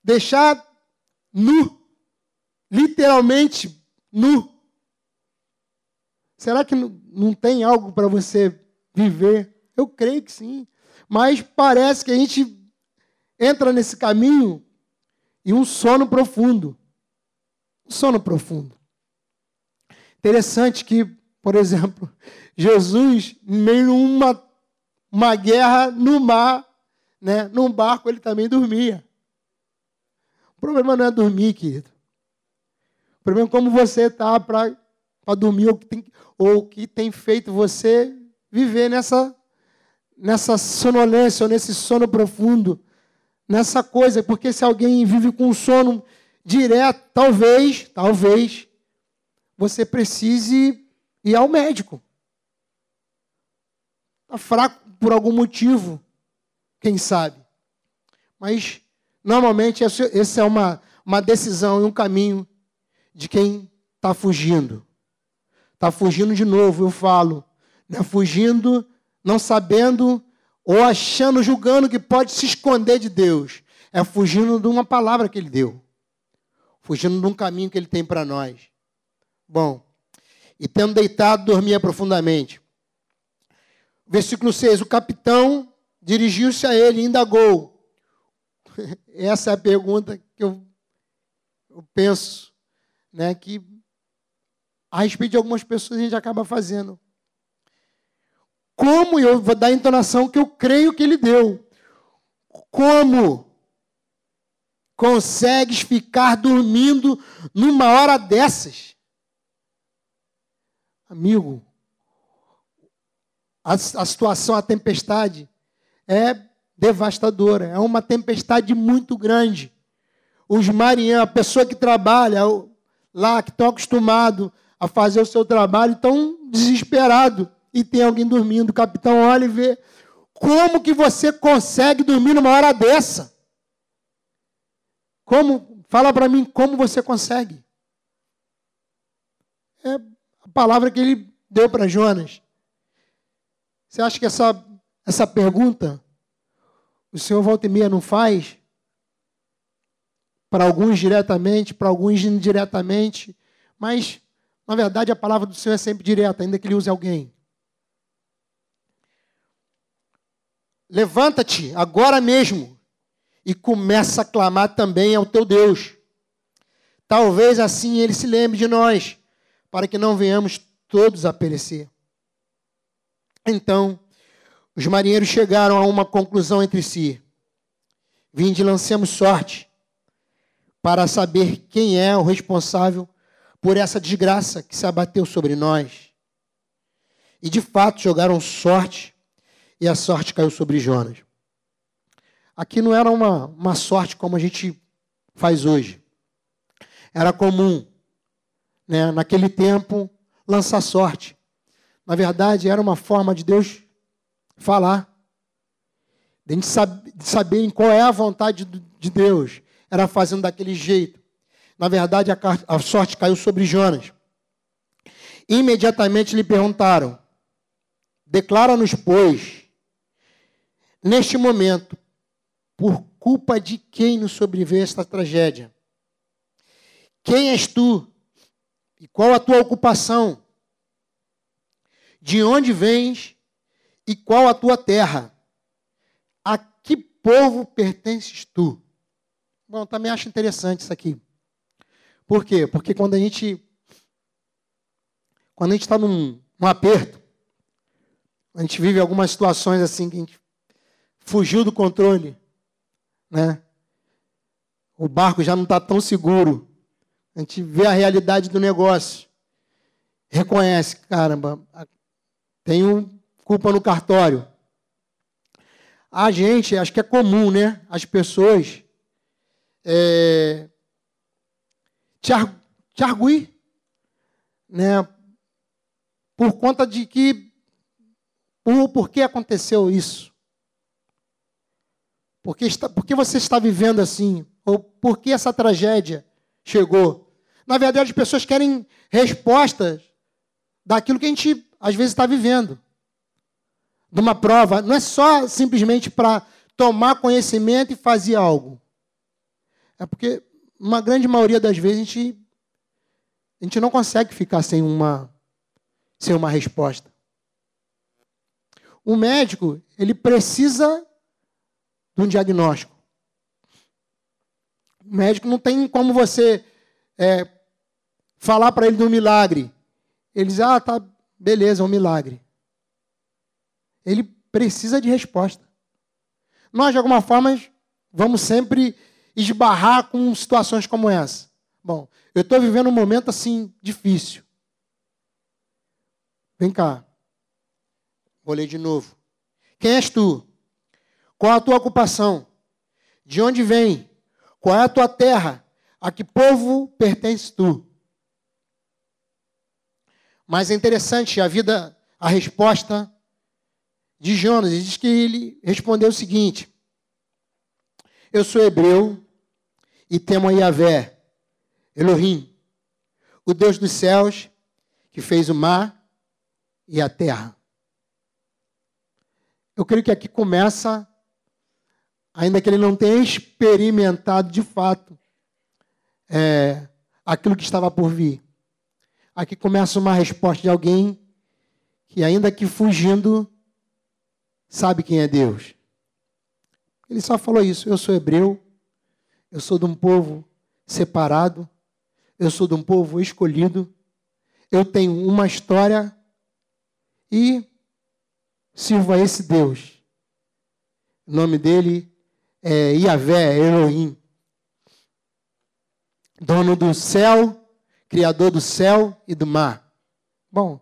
deixar nu, literalmente nu. Será que não tem algo para você viver? Eu creio que sim. Mas parece que a gente entra nesse caminho e um sono profundo. Um sono profundo. Interessante que, por exemplo, Jesus, meio uma, uma guerra no mar, né, num barco, ele também dormia. O problema não é dormir, querido. O problema é como você está para dormir, ou que, tem, ou que tem feito você viver nessa, nessa sonolência, ou nesse sono profundo, nessa coisa. Porque se alguém vive com sono direto, talvez, talvez, você precise ir ao médico. Está fraco por algum motivo, quem sabe. Mas, normalmente, essa é uma, uma decisão e um caminho de quem está fugindo. Está fugindo de novo, eu falo. Né? Fugindo, não sabendo ou achando, julgando que pode se esconder de Deus. É fugindo de uma palavra que Ele deu. Fugindo de um caminho que Ele tem para nós. Bom, e tendo deitado, dormia profundamente. Versículo 6: O capitão dirigiu-se a ele e indagou. Essa é a pergunta que eu, eu penso, né, que a respeito de algumas pessoas a gente acaba fazendo. Como eu vou dar a entonação que eu creio que ele deu? Como consegues ficar dormindo numa hora dessas? Amigo, a, a situação, a tempestade é devastadora, é uma tempestade muito grande. Os marinheiros, a pessoa que trabalha lá, que estão acostumados a fazer o seu trabalho, estão desesperados e tem alguém dormindo. O capitão olha e como que você consegue dormir numa hora dessa? Como? Fala para mim como você consegue. É palavra que ele deu para Jonas. Você acha que essa, essa pergunta o Senhor volta e meia não faz? Para alguns diretamente, para alguns indiretamente, mas na verdade a palavra do Senhor é sempre direta, ainda que ele use alguém. Levanta-te agora mesmo e começa a clamar também ao teu Deus. talvez assim ele se lembre de nós, para que não venhamos todos a perecer. Então, os marinheiros chegaram a uma conclusão entre si. Vinde, lancemos sorte para saber quem é o responsável por essa desgraça que se abateu sobre nós. E de fato jogaram sorte, e a sorte caiu sobre Jonas. Aqui não era uma, uma sorte como a gente faz hoje. Era comum, né, naquele tempo, lançar sorte. Na verdade, era uma forma de Deus falar. De saber, de saberem qual é a vontade de Deus. Era fazendo daquele jeito. Na verdade, a, sorte caiu sobre Jonas. Imediatamente lhe perguntaram: Declara-nos, pois, neste momento, por culpa de quem nos sobreveio esta tragédia? Quem és tu? E qual a tua ocupação? De onde vens e qual a tua terra? A que povo pertences tu? Bom, também acho interessante isso aqui. Por quê? Porque quando a gente quando a gente está num, num aperto, a gente vive algumas situações assim que a gente fugiu do controle, né? O barco já não está tão seguro. A gente vê a realidade do negócio, reconhece, caramba, tenho culpa no cartório. A gente, acho que é comum, né? As pessoas é, te, arguir, né? Por conta de que, por, por que aconteceu isso? Por que, está, por que você está vivendo assim? Ou por que essa tragédia chegou? Na verdade, as pessoas querem respostas daquilo que a gente, às vezes, está vivendo. De uma prova. Não é só simplesmente para tomar conhecimento e fazer algo. É porque uma grande maioria das vezes a gente, a gente não consegue ficar sem uma, sem uma resposta. O médico, ele precisa de um diagnóstico. O médico não tem como você é, falar para ele de um milagre. Ele diz, ah, tá, beleza, é um milagre. Ele precisa de resposta. Nós, de alguma forma, vamos sempre esbarrar com situações como essa? Bom, eu estou vivendo um momento assim difícil. Vem cá. Vou ler de novo. Quem és tu? Qual a tua ocupação? De onde vem? Qual é a tua terra? A que povo pertence tu? Mas é interessante a vida, a resposta de Jonas. Diz que ele respondeu o seguinte: eu sou hebreu e temo a Yahvé, Elohim, o Deus dos céus, que fez o mar e a terra. Eu creio que aqui começa, ainda que ele não tenha experimentado de fato é, aquilo que estava por vir. Aqui começa uma resposta de alguém que, ainda que fugindo, sabe quem é Deus. Ele só falou isso. Eu sou hebreu, eu sou de um povo separado, eu sou de um povo escolhido, eu tenho uma história e sirvo a esse Deus. O nome dele é Yahvé, Elohim. Dono do céu, criador do céu e do mar. Bom,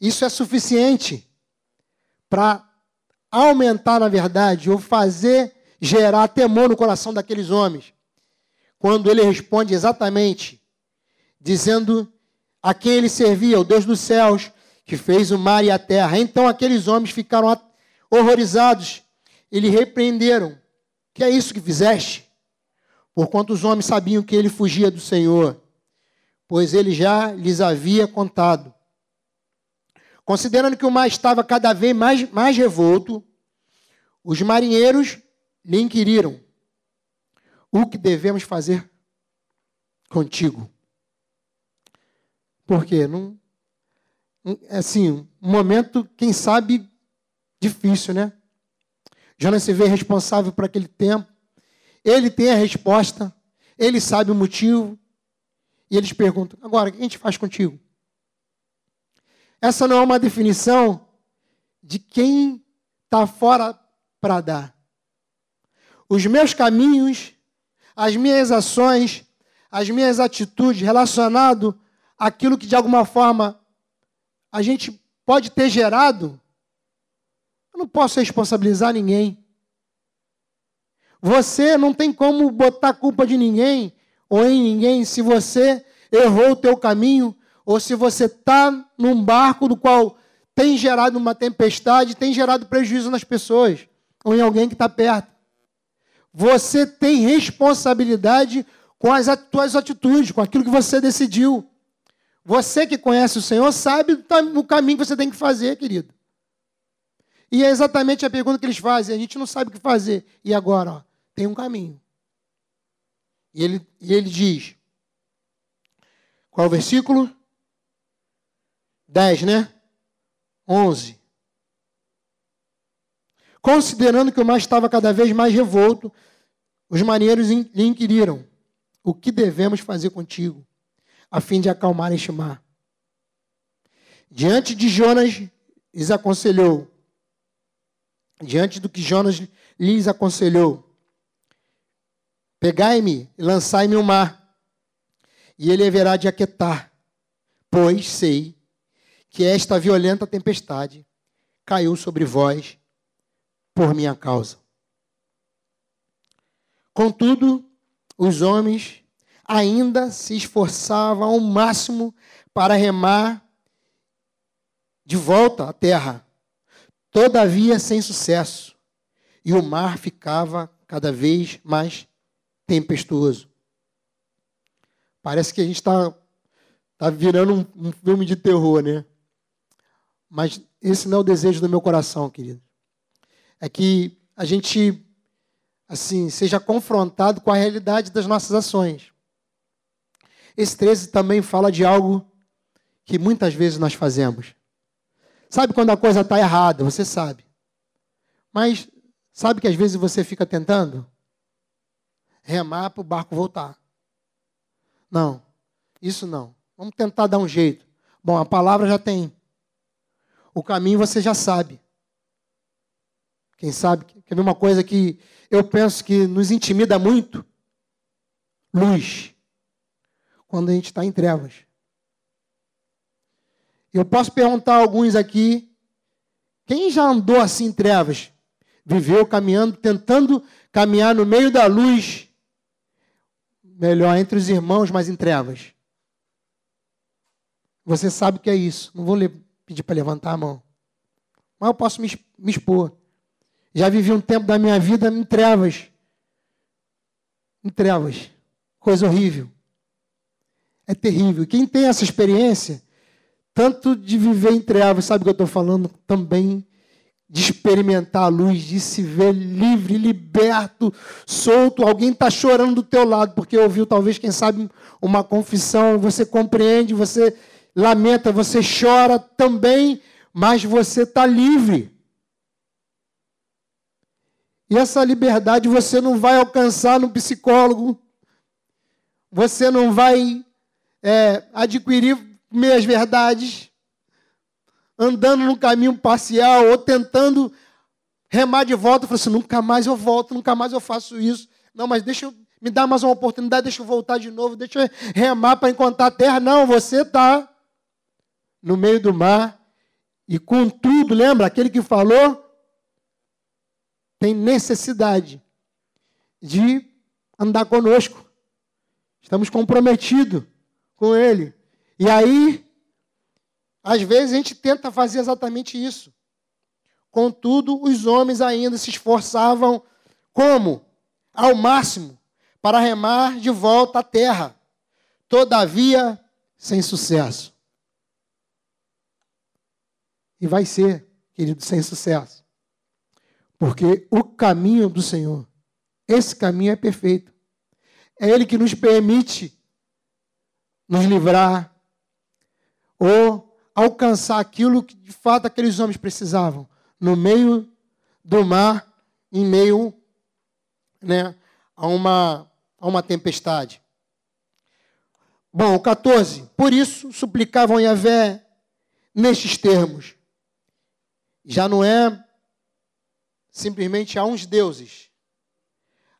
isso é suficiente para aumentar, na verdade, ou fazer gerar temor no coração daqueles homens. Quando ele responde exatamente, dizendo a quem ele servia, o Deus dos céus, que fez o mar e a terra. Então aqueles homens ficaram horrorizados e lhe repreenderam. Que é isso que fizeste? Porquanto os homens sabiam que ele fugia do Senhor, pois ele já lhes havia contado. Considerando que o mar estava cada vez mais, mais revolto, os marinheiros lhe inquiriram: O que devemos fazer contigo? Por quê? Não, assim, um momento, quem sabe, difícil, né? Jonas se vê responsável por aquele tempo. Ele tem a resposta. ele sabe o motivo, e eles perguntam: agora, o que a gente faz contigo? Essa não é uma definição de quem está fora para dar. Os meus caminhos, as minhas ações, as minhas atitudes relacionado àquilo que de alguma forma a gente pode ter gerado, eu não posso responsabilizar ninguém. Você não tem como botar culpa de ninguém ou em ninguém se você errou o teu caminho ou se você está num barco do qual tem gerado uma tempestade, tem gerado prejuízo nas pessoas ou em alguém que está perto. Você tem responsabilidade com as tuas atitudes, com aquilo que você decidiu. Você que conhece o Senhor sabe o caminho que você tem que fazer, querido. E é exatamente a pergunta que eles fazem. A gente não sabe o que fazer. E agora, ó, tem um caminho. E ele, e ele diz: qual é o versículo? 10, né? 11. Considerando que o mar estava cada vez mais revolto, os marinheiros lhe inquiriram: O que devemos fazer contigo, a fim de acalmar este mar? Diante de Jonas, lhes aconselhou: Diante do que Jonas lhes aconselhou: Pegai-me e lançai-me no mar, e ele haverá de aquietar, pois sei que esta violenta tempestade caiu sobre vós por minha causa. Contudo, os homens ainda se esforçavam ao máximo para remar de volta à terra, todavia sem sucesso, e o mar ficava cada vez mais tempestuoso. Parece que a gente está tá virando um, um filme de terror, né? Mas esse não é o desejo do meu coração, querido. É que a gente, assim, seja confrontado com a realidade das nossas ações. Esse 13 também fala de algo que muitas vezes nós fazemos. Sabe quando a coisa está errada? Você sabe. Mas sabe que às vezes você fica tentando remar para o barco voltar. Não, isso não. Vamos tentar dar um jeito. Bom, a palavra já tem. O caminho você já sabe. Quem sabe? Quer ver uma coisa que eu penso que nos intimida muito? Luz. Quando a gente está em trevas. Eu posso perguntar a alguns aqui: quem já andou assim em trevas? Viveu caminhando, tentando caminhar no meio da luz, melhor, entre os irmãos, mas em trevas. Você sabe o que é isso. Não vou pedir para levantar a mão. Mas eu posso me, me expor. Já vivi um tempo da minha vida em trevas. Em trevas. Coisa horrível. É terrível. Quem tem essa experiência, tanto de viver em trevas, sabe o que eu estou falando? Também de experimentar a luz, de se ver livre, liberto, solto. Alguém está chorando do teu lado porque ouviu, talvez, quem sabe, uma confissão. Você compreende, você lamenta, você chora também, mas você está livre. E essa liberdade você não vai alcançar no psicólogo, você não vai é, adquirir meias verdades, andando no caminho parcial ou tentando remar de volta. Falando assim: nunca mais eu volto, nunca mais eu faço isso. Não, mas deixa eu me dar mais uma oportunidade, deixa eu voltar de novo, deixa eu remar para encontrar a terra. Não, você está no meio do mar e contudo, lembra aquele que falou? Tem necessidade de andar conosco. Estamos comprometidos com Ele. E aí, às vezes a gente tenta fazer exatamente isso. Contudo, os homens ainda se esforçavam como? Ao máximo, para remar de volta à terra. Todavia, sem sucesso. E vai ser, querido, sem sucesso. Porque o caminho do Senhor, esse caminho é perfeito. É Ele que nos permite nos livrar ou alcançar aquilo que de fato aqueles homens precisavam no meio do mar, em meio né, a, uma, a uma tempestade. Bom, 14. Por isso suplicavam Yahvé nestes termos. Já não é simplesmente a uns deuses.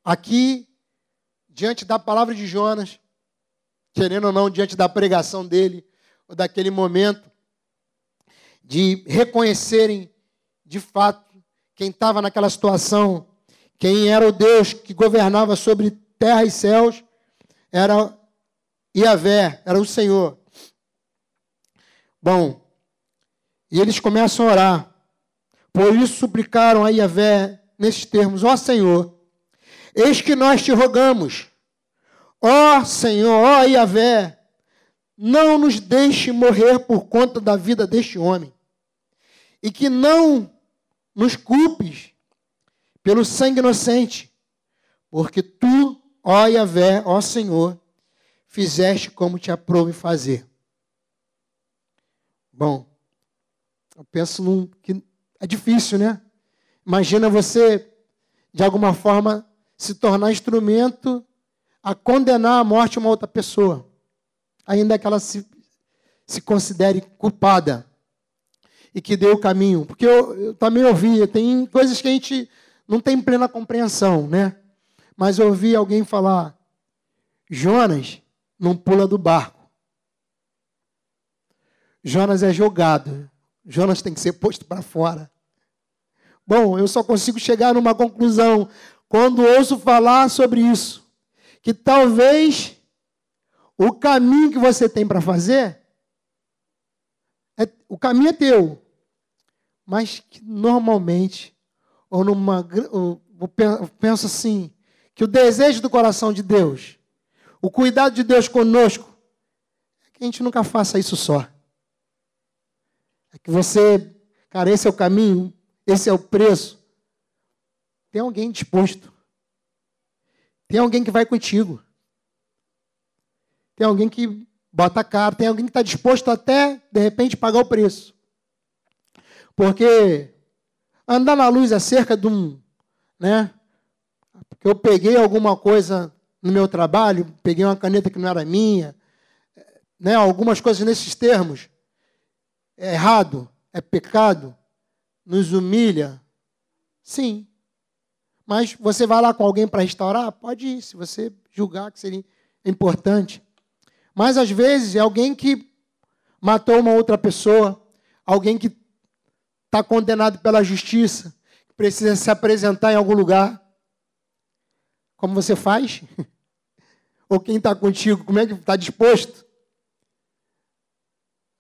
Aqui, diante da palavra de Jonas, querendo ou não, diante da pregação dele, ou daquele momento, de reconhecerem de fato quem estava naquela situação, quem era o Deus que governava sobre terra e céus, era Iavé, era o Senhor. Bom, e eles começam a orar. Por isso suplicaram a Iavé nesses termos: Ó Senhor, eis que nós te rogamos, ó Senhor, ó Iavé, não nos deixe morrer por conta da vida deste homem, e que não nos culpes pelo sangue inocente, porque tu, ó Yahvé, ó Senhor, fizeste como te aprouve fazer. Bom, eu penso num, que é difícil, né? Imagina você, de alguma forma, se tornar instrumento a condenar a morte uma outra pessoa, ainda que ela se, se considere culpada e que deu o caminho. Porque eu, eu também ouvi, tem coisas que a gente não tem plena compreensão, né? Mas eu ouvi alguém falar: Jonas não pula do barco. Jonas é jogado. Jonas tem que ser posto para fora. Bom, eu só consigo chegar numa conclusão quando ouço falar sobre isso. Que talvez o caminho que você tem para fazer, é, o caminho é teu mas que normalmente, ou numa. Ou, eu penso assim, que o desejo do coração de Deus, o cuidado de Deus conosco, é que a gente nunca faça isso só. É que você, cara, esse é o caminho, esse é o preço. Tem alguém disposto. Tem alguém que vai contigo. Tem alguém que bota a cara, tem alguém que está disposto até, de repente, pagar o preço. Porque andar na luz acerca de um, né? Porque eu peguei alguma coisa no meu trabalho, peguei uma caneta que não era minha, né? Algumas coisas nesses termos. É errado, é pecado, nos humilha. Sim. Mas você vai lá com alguém para restaurar? Pode ir, se você julgar que seria importante. Mas às vezes é alguém que matou uma outra pessoa, alguém que está condenado pela justiça, precisa se apresentar em algum lugar. Como você faz? Ou quem está contigo, como é que está disposto?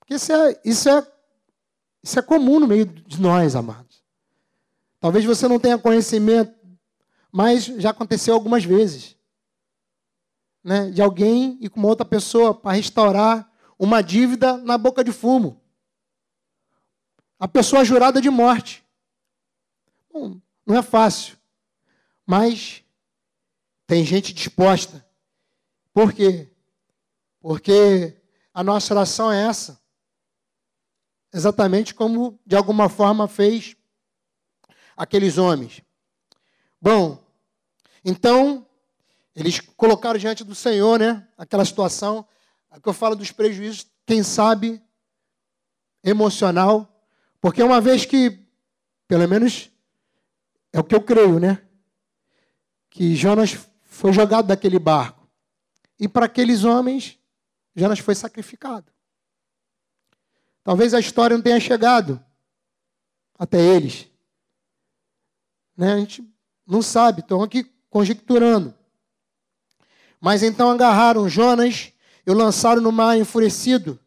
Porque isso é, isso, é, isso é comum no meio de nós, amados. Talvez você não tenha conhecimento, mas já aconteceu algumas vezes. Né, de alguém e com uma outra pessoa para restaurar uma dívida na boca de fumo a pessoa jurada de morte. Bom, não é fácil, mas tem gente disposta. Por quê? Porque a nossa oração é essa. Exatamente como, de alguma forma, fez aqueles homens. Bom, então, eles colocaram diante do Senhor, né? Aquela situação. Aqui eu falo dos prejuízos, quem sabe, emocional, porque uma vez que, pelo menos é o que eu creio, né? Que Jonas foi jogado daquele barco. E para aqueles homens, Jonas foi sacrificado. Talvez a história não tenha chegado até eles. Né? A gente não sabe, estão aqui conjecturando. Mas então agarraram Jonas e o lançaram no mar enfurecido.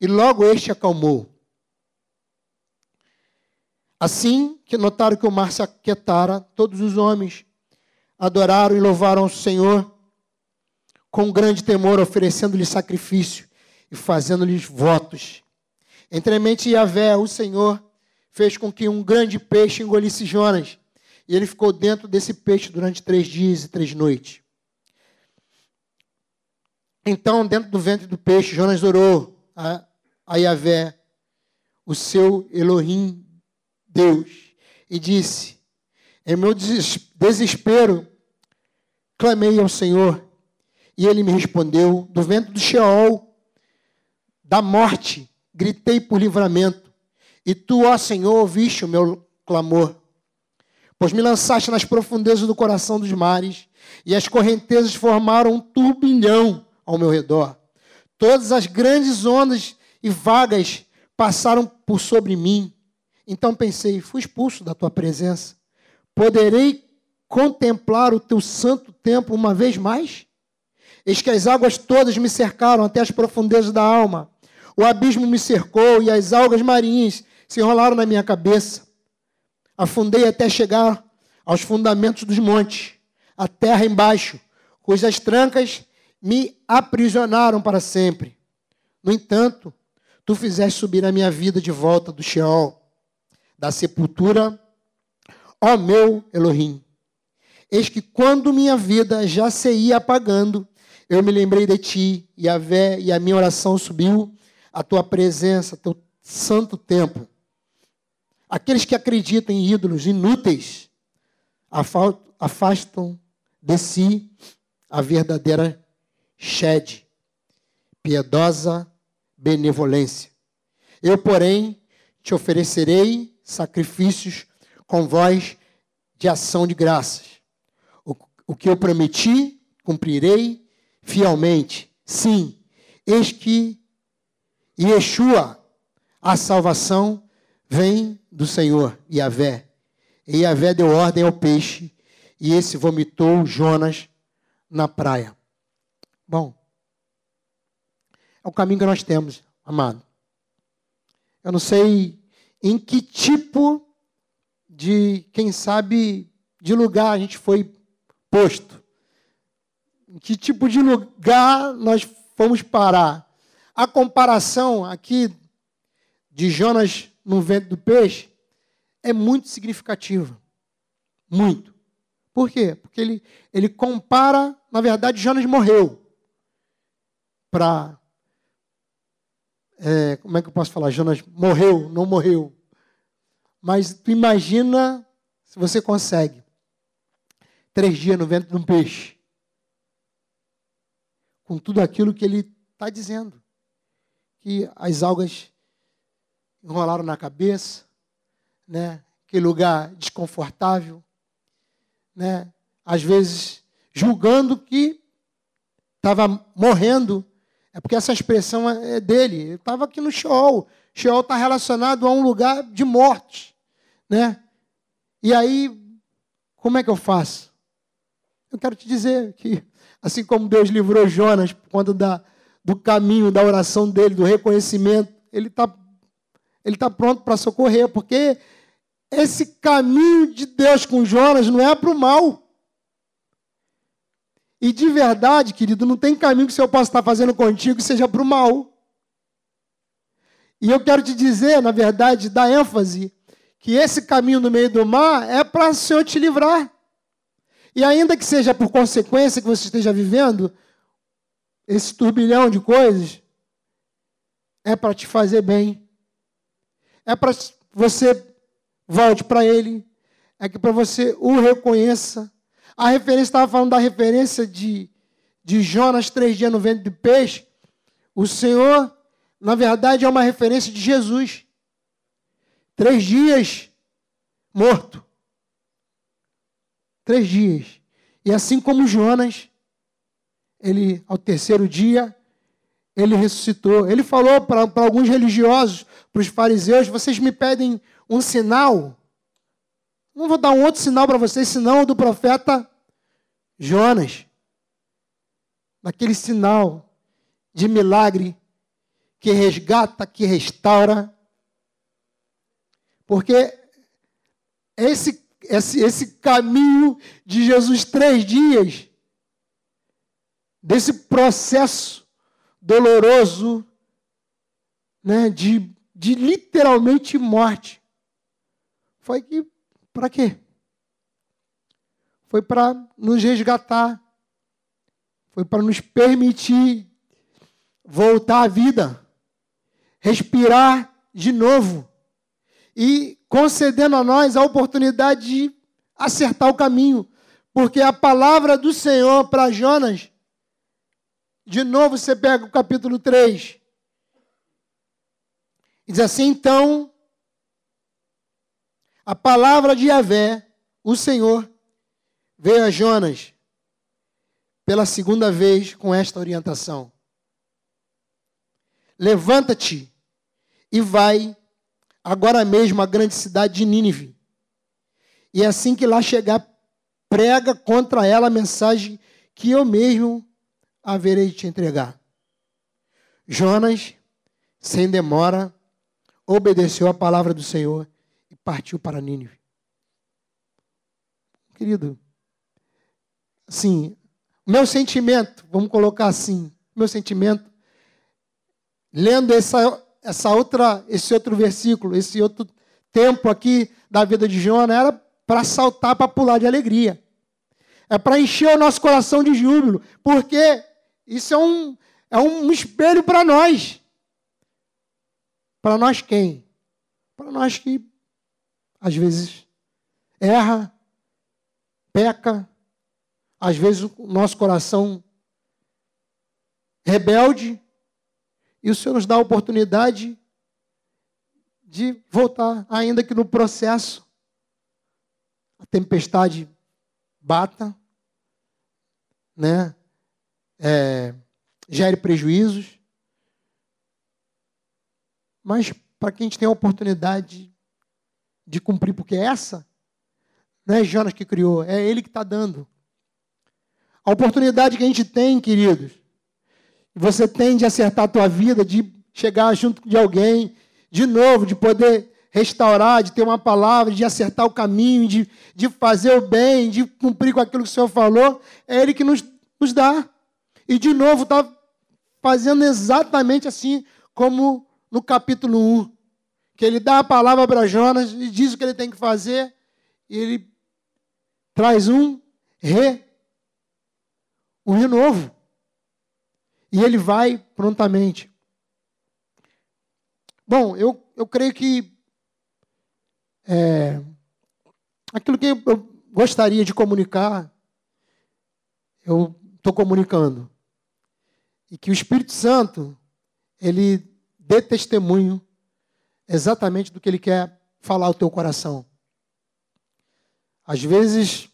E logo este acalmou. Assim que notaram que o mar se aquietara, todos os homens adoraram e louvaram ao Senhor com grande temor, oferecendo-lhe sacrifício e fazendo-lhes votos. Entremente Yahvé, o Senhor, fez com que um grande peixe engolisse Jonas, e ele ficou dentro desse peixe durante três dias e três noites. Então, dentro do ventre do peixe, Jonas orou a, a Yahvé, o seu Elohim Deus e disse: Em meu desespero, clamei ao Senhor e ele me respondeu. Do vento do Sheol, da morte, gritei por livramento. E tu, ó Senhor, ouviste o meu clamor. Pois me lançaste nas profundezas do coração dos mares, e as correntezas formaram um turbilhão ao meu redor. Todas as grandes ondas e vagas passaram por sobre mim. Então pensei: fui expulso da tua presença. Poderei contemplar o teu santo templo uma vez mais? Eis que as águas todas me cercaram até as profundezas da alma. O abismo me cercou e as algas marinhas se enrolaram na minha cabeça. Afundei até chegar aos fundamentos dos montes, a terra embaixo, cujas trancas me aprisionaram para sempre. No entanto, tu fizeste subir a minha vida de volta do Sheol, da sepultura, ó meu Elohim. Eis que quando minha vida já se ia apagando, eu me lembrei de ti, Yahvé, e a minha oração subiu à tua presença, teu santo templo. Aqueles que acreditam em ídolos inúteis afastam de si a verdadeira shed, piedosa benevolência. Eu, porém, te oferecerei sacrifícios com voz de ação de graças. O, o que eu prometi, cumprirei fielmente. Sim, eis que Yeshua, a salvação, vem do Senhor, Yahvé. E Yahvé deu ordem ao peixe, e esse vomitou Jonas na praia. Bom, é o caminho que nós temos, amado. Eu não sei em que tipo de, quem sabe, de lugar a gente foi posto. Em que tipo de lugar nós fomos parar. A comparação aqui de Jonas no vento do peixe é muito significativa. Muito. Por quê? Porque ele, ele compara, na verdade, Jonas morreu para é, como é que eu posso falar? Jonas morreu, não morreu. Mas tu imagina se você consegue. Três dias no ventre de um peixe. Com tudo aquilo que ele está dizendo. Que as algas enrolaram na cabeça, né? que lugar desconfortável, né? às vezes julgando que estava morrendo é porque essa expressão é dele. Ele estava aqui no Sheol. Sheol está relacionado a um lugar de morte. Né? E aí, como é que eu faço? Eu quero te dizer que, assim como Deus livrou Jonas conta da, do caminho, da oração dele, do reconhecimento, ele está ele tá pronto para socorrer, porque esse caminho de Deus com Jonas não é para o mal. E de verdade, querido, não tem caminho que o Senhor possa estar fazendo contigo que seja para o mal. E eu quero te dizer, na verdade, dar ênfase, que esse caminho no meio do mar é para o Senhor te livrar. E ainda que seja por consequência que você esteja vivendo, esse turbilhão de coisas, é para te fazer bem. É para você volte para Ele. É que para você o reconheça a referência estava falando da referência de, de Jonas, três dias no ventre de peixe. O Senhor, na verdade, é uma referência de Jesus. Três dias morto. Três dias. E assim como Jonas, ele, ao terceiro dia, ele ressuscitou. Ele falou para alguns religiosos, para os fariseus: vocês me pedem um sinal. Não vou dar um outro sinal para vocês, senão o do profeta Jonas. Naquele sinal de milagre que resgata, que restaura. Porque esse, esse, esse caminho de Jesus, três dias, desse processo doloroso, né, de, de literalmente morte, foi que para quê? Foi para nos resgatar. Foi para nos permitir voltar à vida, respirar de novo e concedendo a nós a oportunidade de acertar o caminho Porque a palavra do Senhor para Jonas, de novo você pega o capítulo 3, e diz assim: então, a palavra de Yahvé, o Senhor, veio a Jonas pela segunda vez com esta orientação: Levanta-te e vai agora mesmo à grande cidade de Nínive. E assim que lá chegar, prega contra ela a mensagem que eu mesmo haverei de te entregar. Jonas, sem demora, obedeceu a palavra do Senhor e partiu para Nínive. Querido, assim, meu sentimento, vamos colocar assim, meu sentimento, lendo essa, essa outra, esse outro versículo, esse outro tempo aqui da vida de Jonas, era para saltar, para pular de alegria. É para encher o nosso coração de júbilo, porque isso é um, é um espelho para nós. Para nós quem? Para nós que às vezes erra, peca, às vezes o nosso coração rebelde, e o Senhor nos dá a oportunidade de voltar, ainda que no processo a tempestade bata, né? É, gere prejuízos, mas para que a gente tenha a oportunidade de cumprir, porque essa não é Jonas que criou, é Ele que está dando. A oportunidade que a gente tem, queridos, você tem de acertar a tua vida, de chegar junto de alguém, de novo, de poder restaurar, de ter uma palavra, de acertar o caminho, de, de fazer o bem, de cumprir com aquilo que o Senhor falou, é Ele que nos, nos dá. E de novo está fazendo exatamente assim como no capítulo 1. Que ele dá a palavra para Jonas e diz o que ele tem que fazer, e ele traz um re, um renovo. E ele vai prontamente. Bom, eu, eu creio que é, aquilo que eu gostaria de comunicar, eu estou comunicando. E que o Espírito Santo, ele dê testemunho exatamente do que ele quer falar ao teu coração. Às vezes,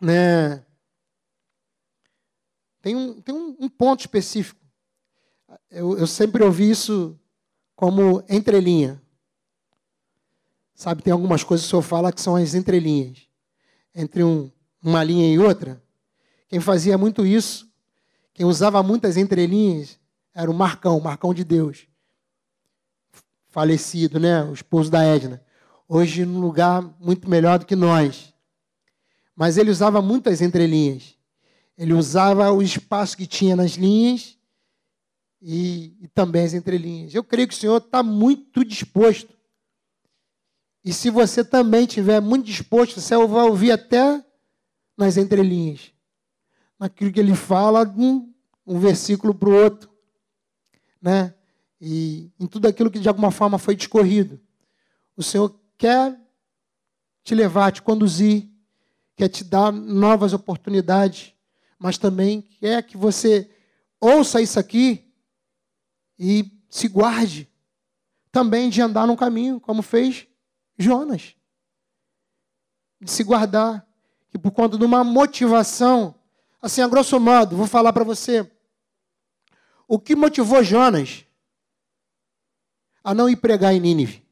né, tem um, tem um, um ponto específico. Eu, eu sempre ouvi isso como entrelinha. Sabe, tem algumas coisas que o senhor fala que são as entrelinhas. Entre um, uma linha e outra. Quem fazia muito isso quem usava muitas entrelinhas era o Marcão, Marcão de Deus. Falecido, né? O esposo da Edna. Hoje num lugar muito melhor do que nós. Mas ele usava muitas entrelinhas. Ele usava o espaço que tinha nas linhas e, e também as entrelinhas. Eu creio que o Senhor está muito disposto. E se você também estiver muito disposto, você vai ouvir até nas entrelinhas naquilo que ele fala de um, um versículo para o outro. Né? E em tudo aquilo que de alguma forma foi discorrido. O Senhor quer te levar, te conduzir, quer te dar novas oportunidades, mas também quer que você ouça isso aqui e se guarde também de andar num caminho, como fez Jonas. De se guardar, que por conta de uma motivação Assim, a grosso modo, vou falar para você. O que motivou Jonas a não ir pregar em Nínive?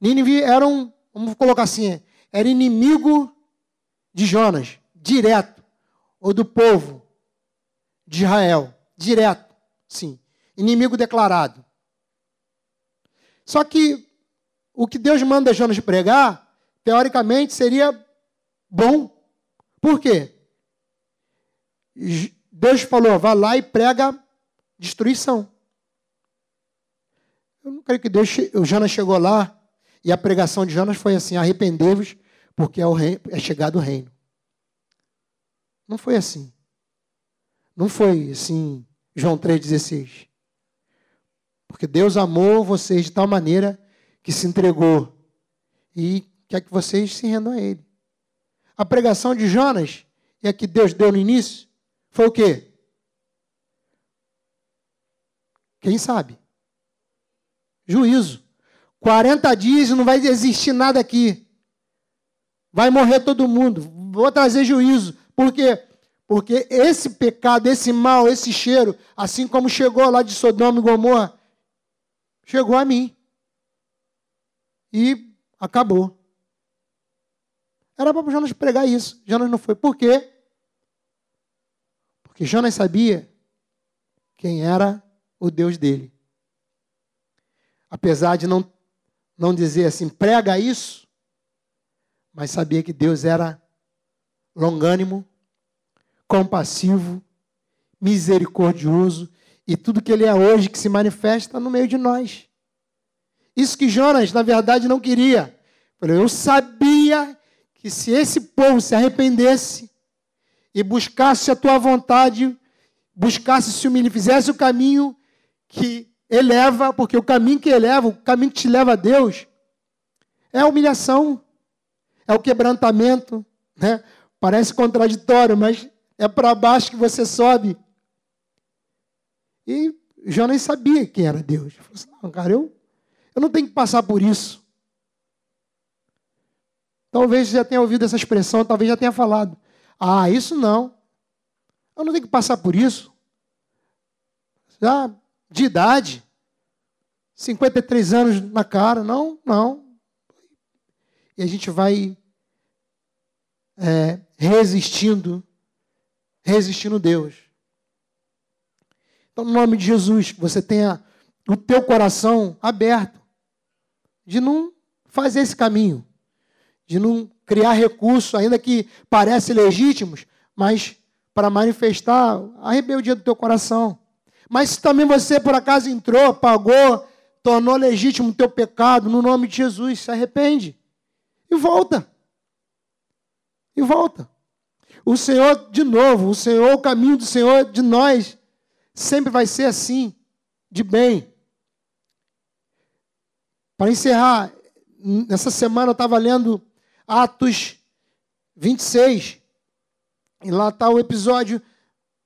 Nínive era um, vamos colocar assim, era inimigo de Jonas, direto, ou do povo de Israel, direto, sim, inimigo declarado. Só que o que Deus manda Jonas pregar, teoricamente seria bom por quê? Deus falou, vá lá e prega destruição. Eu não creio que Deus, o Jonas chegou lá e a pregação de Jonas foi assim: arrependei-vos, porque é, o é chegado o reino. Não foi assim. Não foi assim, João 3,16. Porque Deus amou vocês de tal maneira que se entregou e quer que vocês se rendam a Ele. A pregação de Jonas e a que Deus deu no início foi o quê? Quem sabe? Juízo. 40 dias não vai existir nada aqui. Vai morrer todo mundo. Vou trazer juízo. Por quê? Porque esse pecado, esse mal, esse cheiro, assim como chegou lá de Sodoma e Gomorra, chegou a mim. E acabou. Era para Jonas pregar isso. Jonas não foi. Por quê? Porque Jonas sabia quem era o Deus dele. Apesar de não, não dizer assim, prega isso, mas sabia que Deus era longânimo, compassivo, misericordioso e tudo que ele é hoje que se manifesta no meio de nós. Isso que Jonas, na verdade, não queria. Eu sabia que se esse povo se arrependesse e buscasse a tua vontade, buscasse se humilhar, fizesse o caminho que eleva, porque o caminho que eleva, o caminho que te leva a Deus, é a humilhação, é o quebrantamento, né? Parece contraditório, mas é para baixo que você sobe. E Jonas sabia quem era Deus. Ele falou assim, não, cara, eu, eu não tenho que passar por isso. Talvez você já tenha ouvido essa expressão, talvez já tenha falado. Ah, isso não. Eu não tenho que passar por isso. Já de idade, 53 anos na cara, não, não. E a gente vai é, resistindo, resistindo Deus. Então, no nome de Jesus, você tenha o teu coração aberto de não fazer esse caminho de não criar recursos, ainda que parecem legítimos, mas para manifestar a rebeldia do teu coração. Mas se também você por acaso entrou, pagou, tornou legítimo o teu pecado, no nome de Jesus, se arrepende e volta. E volta. O Senhor, de novo, o Senhor, o caminho do Senhor de nós, sempre vai ser assim, de bem. Para encerrar, nessa semana eu estava lendo Atos 26. E lá está o episódio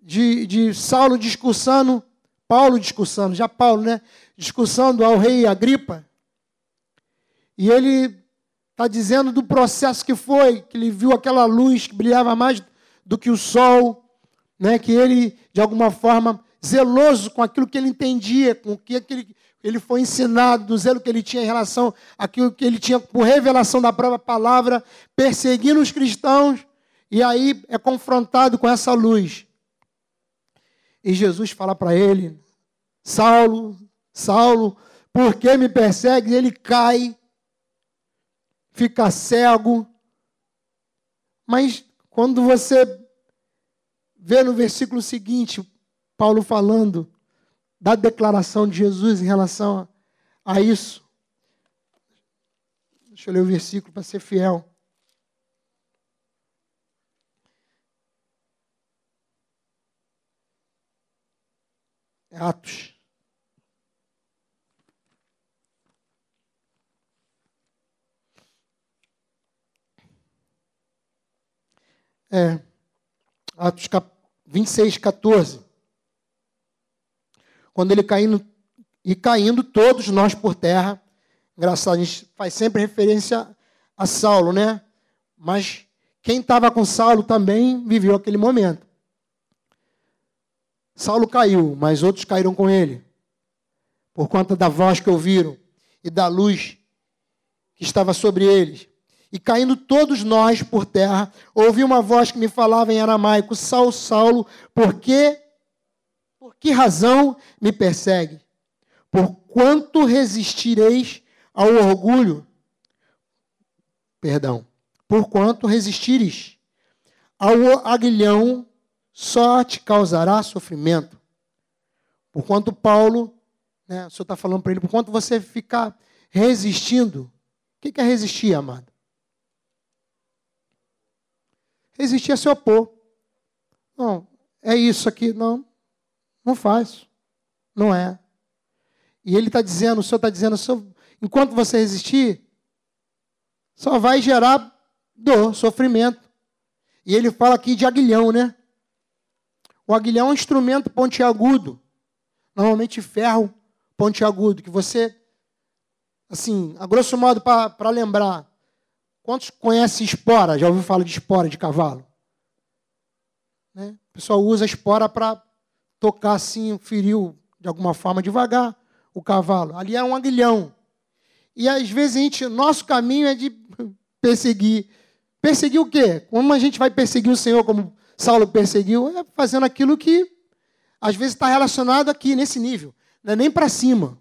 de, de Saulo discursando, Paulo discursando, já Paulo, né? Discursando ao rei Agripa. E ele está dizendo do processo que foi, que ele viu aquela luz que brilhava mais do que o sol, né? que ele, de alguma forma, zeloso com aquilo que ele entendia, com o que aquele, ele foi ensinado, do zelo que ele tinha em relação àquilo que ele tinha por revelação da própria palavra, perseguindo os cristãos, e aí é confrontado com essa luz. E Jesus fala para ele: Saulo, Saulo, por que me persegue? Ele cai, fica cego. Mas quando você vê no versículo seguinte, Paulo falando, da declaração de Jesus em relação a, isso. Deixa eu ler o versículo para ser fiel. É Atos. É, Atos 26, 14 quando ele caindo e caindo todos nós por terra. Engraçado, a gente faz sempre referência a Saulo, né? Mas quem estava com Saulo também viveu aquele momento. Saulo caiu, mas outros caíram com ele, por conta da voz que ouviram e da luz que estava sobre eles. E caindo todos nós por terra, ouvi uma voz que me falava em aramaico: Saulo, Saulo, por que que razão me persegue? Por quanto resistireis ao orgulho? Perdão. Por quanto resistires ao aguilhão, só te causará sofrimento. Por quanto Paulo, né, o senhor está falando para ele, por quanto você ficar resistindo. O que é resistir, amado? Resistir é se opor. Não, é isso aqui, não. Não faz. Não é. E ele está dizendo, o Senhor está dizendo, enquanto você resistir, só vai gerar dor, sofrimento. E ele fala aqui de aguilhão, né? O aguilhão é um instrumento pontiagudo, normalmente ferro pontiagudo, que você, assim, a grosso modo, para lembrar, quantos conhecem espora? Já ouviu falar de espora de cavalo? Né? O pessoal usa espora para tocar assim, ferir de alguma forma devagar o cavalo. Ali é um aguilhão. E às vezes a gente, nosso caminho é de perseguir. Perseguir o quê? Como a gente vai perseguir o Senhor como Saulo perseguiu? É fazendo aquilo que às vezes está relacionado aqui, nesse nível. Não é nem para cima.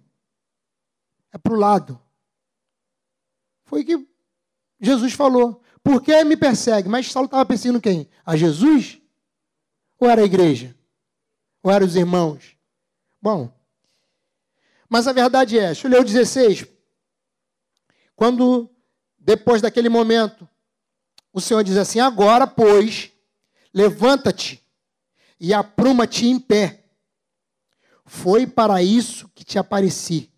É para o lado. Foi o que Jesus falou. Por que me persegue? Mas Saulo estava perseguindo quem? A Jesus? Ou era a igreja? Ou eram os irmãos? Bom, mas a verdade é, deixa eu ler o 16. Quando, depois daquele momento, o Senhor diz assim: Agora, pois, levanta-te e apruma-te em pé. Foi para isso que te apareci,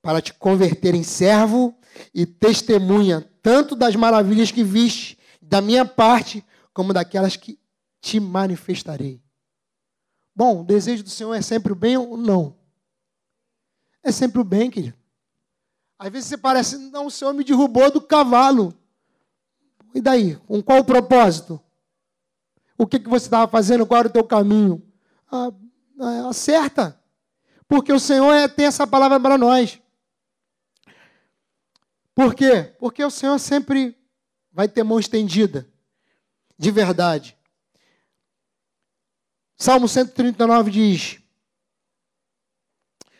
para te converter em servo e testemunha, tanto das maravilhas que viste, da minha parte, como daquelas que te manifestarei. Bom, o desejo do Senhor é sempre o bem ou não? é sempre o bem, querido. Às vezes você parece, não, o Senhor me derrubou do cavalo. E daí? Com qual o propósito? O que, que você estava fazendo? Qual era o teu caminho? Ah, ah, acerta. Porque o Senhor é, tem essa palavra para nós. Por quê? Porque o Senhor sempre vai ter mão estendida. De verdade. Salmo 139 diz: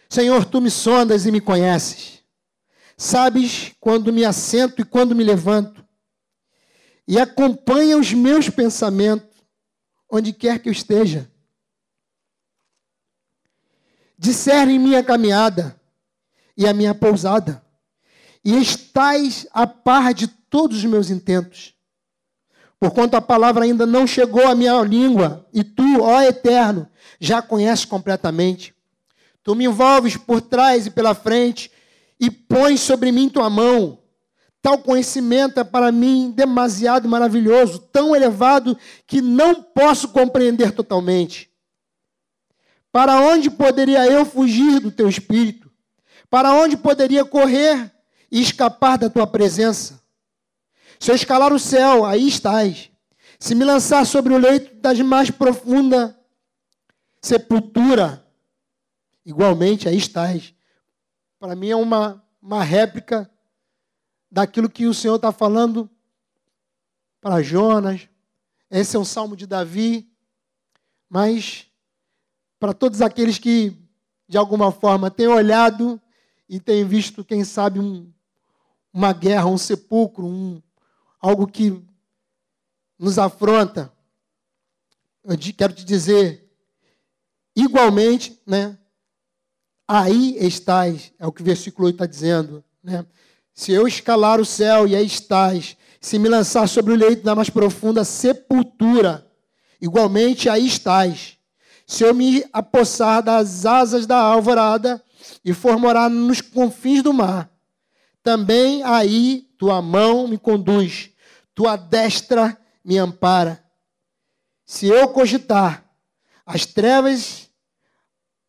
Senhor, tu me sondas e me conheces. Sabes quando me assento e quando me levanto. E acompanha os meus pensamentos, onde quer que eu esteja. Discerne minha caminhada e a minha pousada. E estás a par de todos os meus intentos. Porquanto a palavra ainda não chegou à minha língua, e tu, ó Eterno, já conheces completamente. Tu me envolves por trás e pela frente e pões sobre mim tua mão. Tal conhecimento é para mim demasiado maravilhoso, tão elevado que não posso compreender totalmente. Para onde poderia eu fugir do teu espírito? Para onde poderia correr e escapar da tua presença? Se eu escalar o céu, aí estás. Se me lançar sobre o leito das mais profunda sepultura, Igualmente, aí estás. Para mim é uma, uma réplica daquilo que o Senhor está falando para Jonas. Esse é um salmo de Davi. Mas para todos aqueles que, de alguma forma, têm olhado e têm visto, quem sabe, um, uma guerra, um sepulcro, um, algo que nos afronta, eu quero te dizer, igualmente, né, aí estás, é o que o versículo 8 está dizendo. Né? Se eu escalar o céu e aí estás, se me lançar sobre o leito da mais profunda sepultura, igualmente aí estás. Se eu me apossar das asas da alvorada e for morar nos confins do mar, também aí tua mão me conduz, tua destra me ampara. Se eu cogitar, as trevas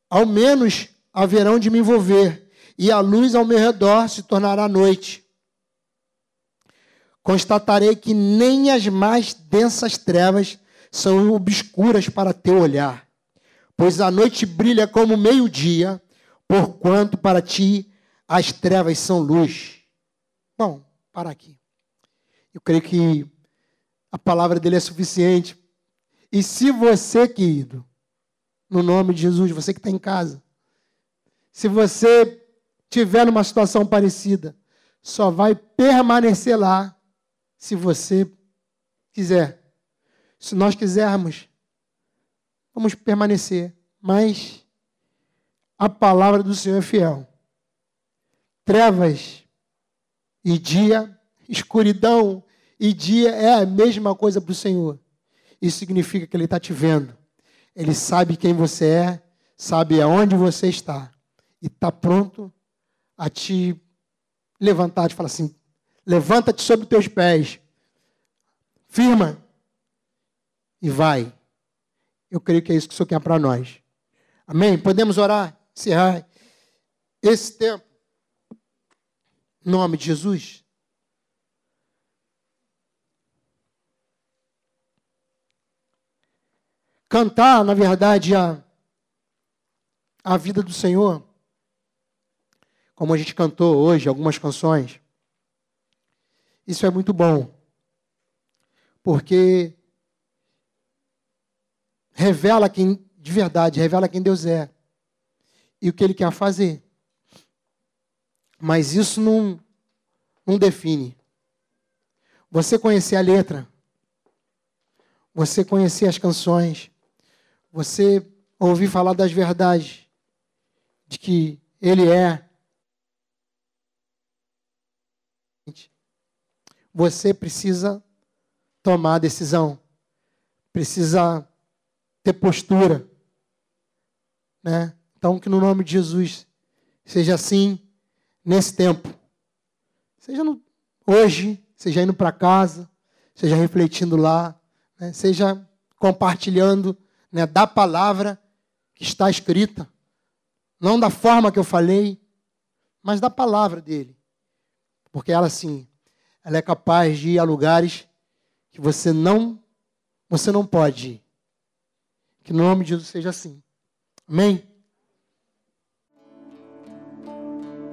ao menos haverão de me envolver, e a luz ao meu redor se tornará noite. Constatarei que nem as mais densas trevas são obscuras para teu olhar, pois a noite brilha como meio-dia, porquanto para ti as trevas são luz. Bom, para aqui. Eu creio que a palavra dele é suficiente. E se você, querido, no nome de Jesus, você que está em casa, se você tiver numa situação parecida, só vai permanecer lá se você quiser. Se nós quisermos, vamos permanecer. Mas a palavra do Senhor é fiel. Trevas e dia, escuridão e dia é a mesma coisa para o Senhor. Isso significa que Ele está te vendo. Ele sabe quem você é, sabe aonde você está e está pronto a te levantar, te falar assim: levanta-te sobre os teus pés, firma, e vai. Eu creio que é isso que o Senhor quer para nós. Amém? Podemos orar, encerrar esse tempo. Em nome de Jesus. Cantar, na verdade, a, a vida do Senhor, como a gente cantou hoje, algumas canções, isso é muito bom, porque revela quem, de verdade, revela quem Deus é e o que Ele quer fazer. Mas isso não, não define. Você conhecer a letra, você conhecer as canções, você ouvir falar das verdades, de que Ele é. Você precisa tomar a decisão, precisa ter postura. Né? Então, que no nome de Jesus seja assim nesse tempo. Seja no, hoje, seja indo para casa, seja refletindo lá, né? seja compartilhando né, da palavra que está escrita. Não da forma que eu falei, mas da palavra dele. Porque ela, sim, ela é capaz de ir a lugares que você não, você não pode ir. Que no nome de Jesus seja assim. Amém?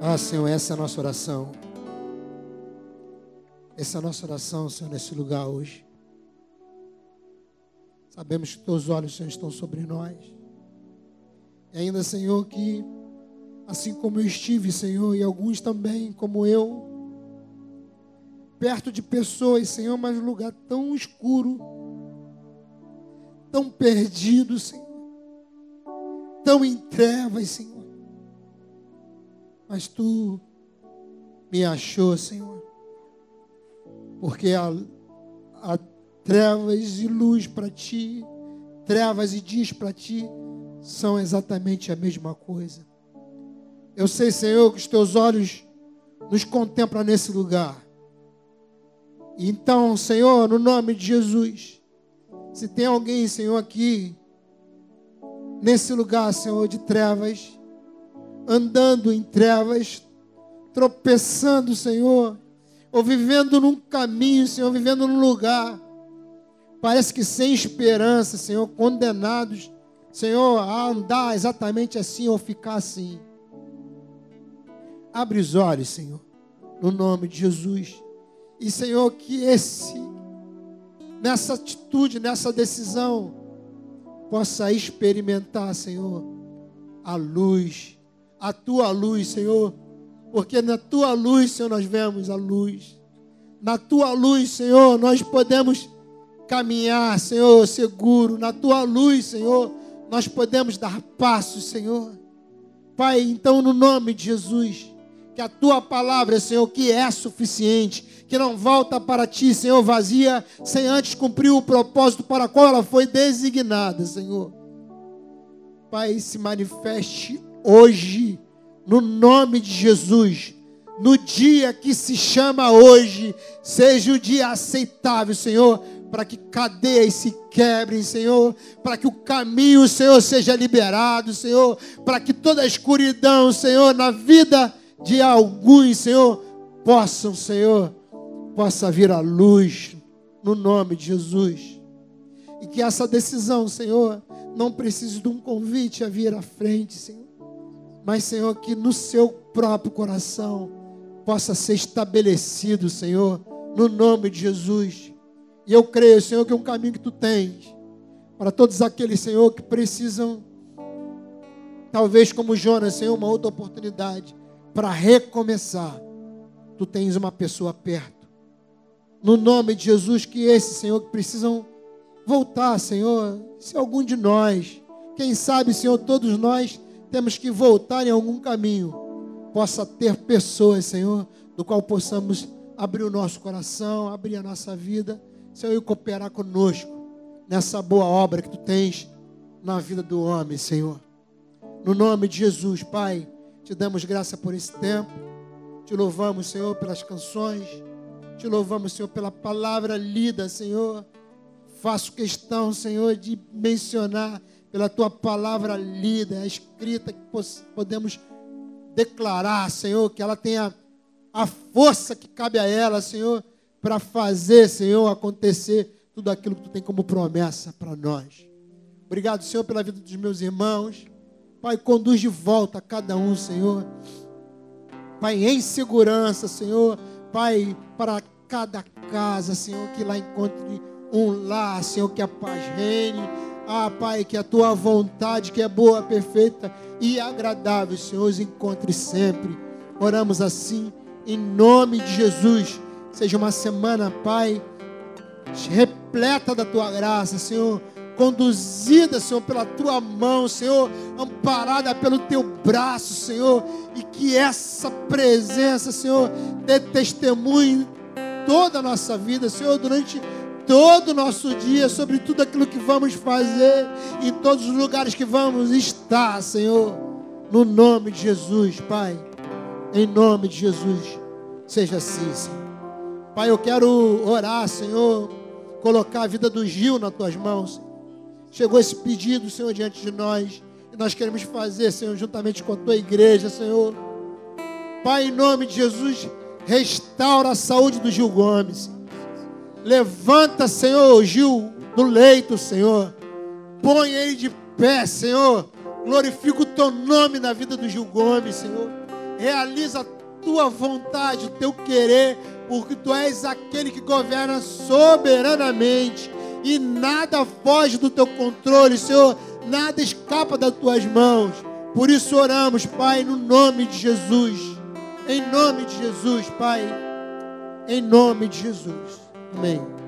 Ah, Senhor, essa é a nossa oração. Essa é a nossa oração, Senhor, nesse lugar hoje. Sabemos que teus olhos, Senhor, estão sobre nós. E ainda, Senhor, que assim como eu estive, Senhor, e alguns também, como eu, perto de pessoas, Senhor, mas um lugar tão escuro, tão perdido, Senhor, tão em trevas, Senhor. Mas tu me achou, Senhor, porque a, a trevas e luz para ti, trevas e dias para ti são exatamente a mesma coisa. Eu sei, Senhor, que os teus olhos nos contemplam nesse lugar. Então, Senhor, no nome de Jesus, se tem alguém, Senhor, aqui, nesse lugar, Senhor, de trevas, andando em trevas, tropeçando, Senhor, ou vivendo num caminho, Senhor, vivendo num lugar, parece que sem esperança, Senhor, condenados Senhor, a andar exatamente assim ou ficar assim. Abre os olhos, Senhor, no nome de Jesus. E, Senhor, que esse, nessa atitude, nessa decisão, possa experimentar, Senhor, a luz, a tua luz, Senhor, porque na tua luz, Senhor, nós vemos a luz. Na tua luz, Senhor, nós podemos caminhar, Senhor, seguro. Na tua luz, Senhor, nós podemos dar passos, Senhor. Pai, então, no nome de Jesus, que a tua palavra, Senhor, que é suficiente, que não volta para ti, Senhor, vazia, sem antes cumprir o propósito para qual ela foi designada, Senhor. Pai, se manifeste hoje, no nome de Jesus, no dia que se chama hoje, seja o dia aceitável, Senhor, para que cadeias se quebrem, Senhor, para que o caminho, Senhor, seja liberado, Senhor, para que toda a escuridão, Senhor, na vida de alguns, Senhor, possam, Senhor, possa vir a luz no nome de Jesus. E que essa decisão, Senhor, não precise de um convite a vir à frente, Senhor. Mas, Senhor, que no seu próprio coração possa ser estabelecido, Senhor, no nome de Jesus e eu creio, Senhor, que é um caminho que tu tens para todos aqueles, Senhor, que precisam, talvez como Jonas, Senhor, uma outra oportunidade para recomeçar. Tu tens uma pessoa perto. No nome de Jesus, que esses, Senhor, que precisam voltar, Senhor, se algum de nós, quem sabe, Senhor, todos nós temos que voltar em algum caminho, possa ter pessoas, Senhor, do qual possamos abrir o nosso coração, abrir a nossa vida Senhor, e cooperar conosco nessa boa obra que tu tens na vida do homem, Senhor. No nome de Jesus, Pai, te damos graça por esse tempo. Te louvamos, Senhor, pelas canções. Te louvamos, Senhor, pela palavra lida, Senhor. faço questão, Senhor, de mencionar pela tua palavra lida, escrita, que podemos declarar, Senhor, que ela tenha a força que cabe a ela, Senhor, para fazer, Senhor, acontecer tudo aquilo que tu tem como promessa para nós. Obrigado, Senhor, pela vida dos meus irmãos. Pai, conduz de volta a cada um, Senhor. Pai, em segurança, Senhor. Pai, para cada casa, Senhor, que lá encontre um lar, Senhor, que a paz reine. Ah, Pai, que a tua vontade, que é boa, perfeita e agradável, Senhor, os encontre sempre. Oramos assim, em nome de Jesus. Seja uma semana, Pai, repleta da tua graça, Senhor. Conduzida, Senhor, pela tua mão, Senhor, amparada pelo teu braço, Senhor, e que essa presença, Senhor, dê testemunho toda a nossa vida, Senhor, durante todo o nosso dia, sobre tudo aquilo que vamos fazer, em todos os lugares que vamos estar, Senhor, no nome de Jesus, Pai, em nome de Jesus, seja assim, Senhor. Pai, eu quero orar, Senhor, colocar a vida do Gil nas tuas mãos. Chegou esse pedido, Senhor, diante de nós. E nós queremos fazer, Senhor, juntamente com a tua igreja, Senhor. Pai, em nome de Jesus, restaura a saúde do Gil Gomes. Levanta, Senhor, o Gil do leito, Senhor. Põe ele de pé, Senhor. Glorifica o teu nome na vida do Gil Gomes, Senhor. Realiza a tua vontade, o teu querer, porque tu és aquele que governa soberanamente e nada foge do teu controle, Senhor, nada escapa das tuas mãos. Por isso oramos, Pai, no nome de Jesus. Em nome de Jesus, Pai. Em nome de Jesus. Amém.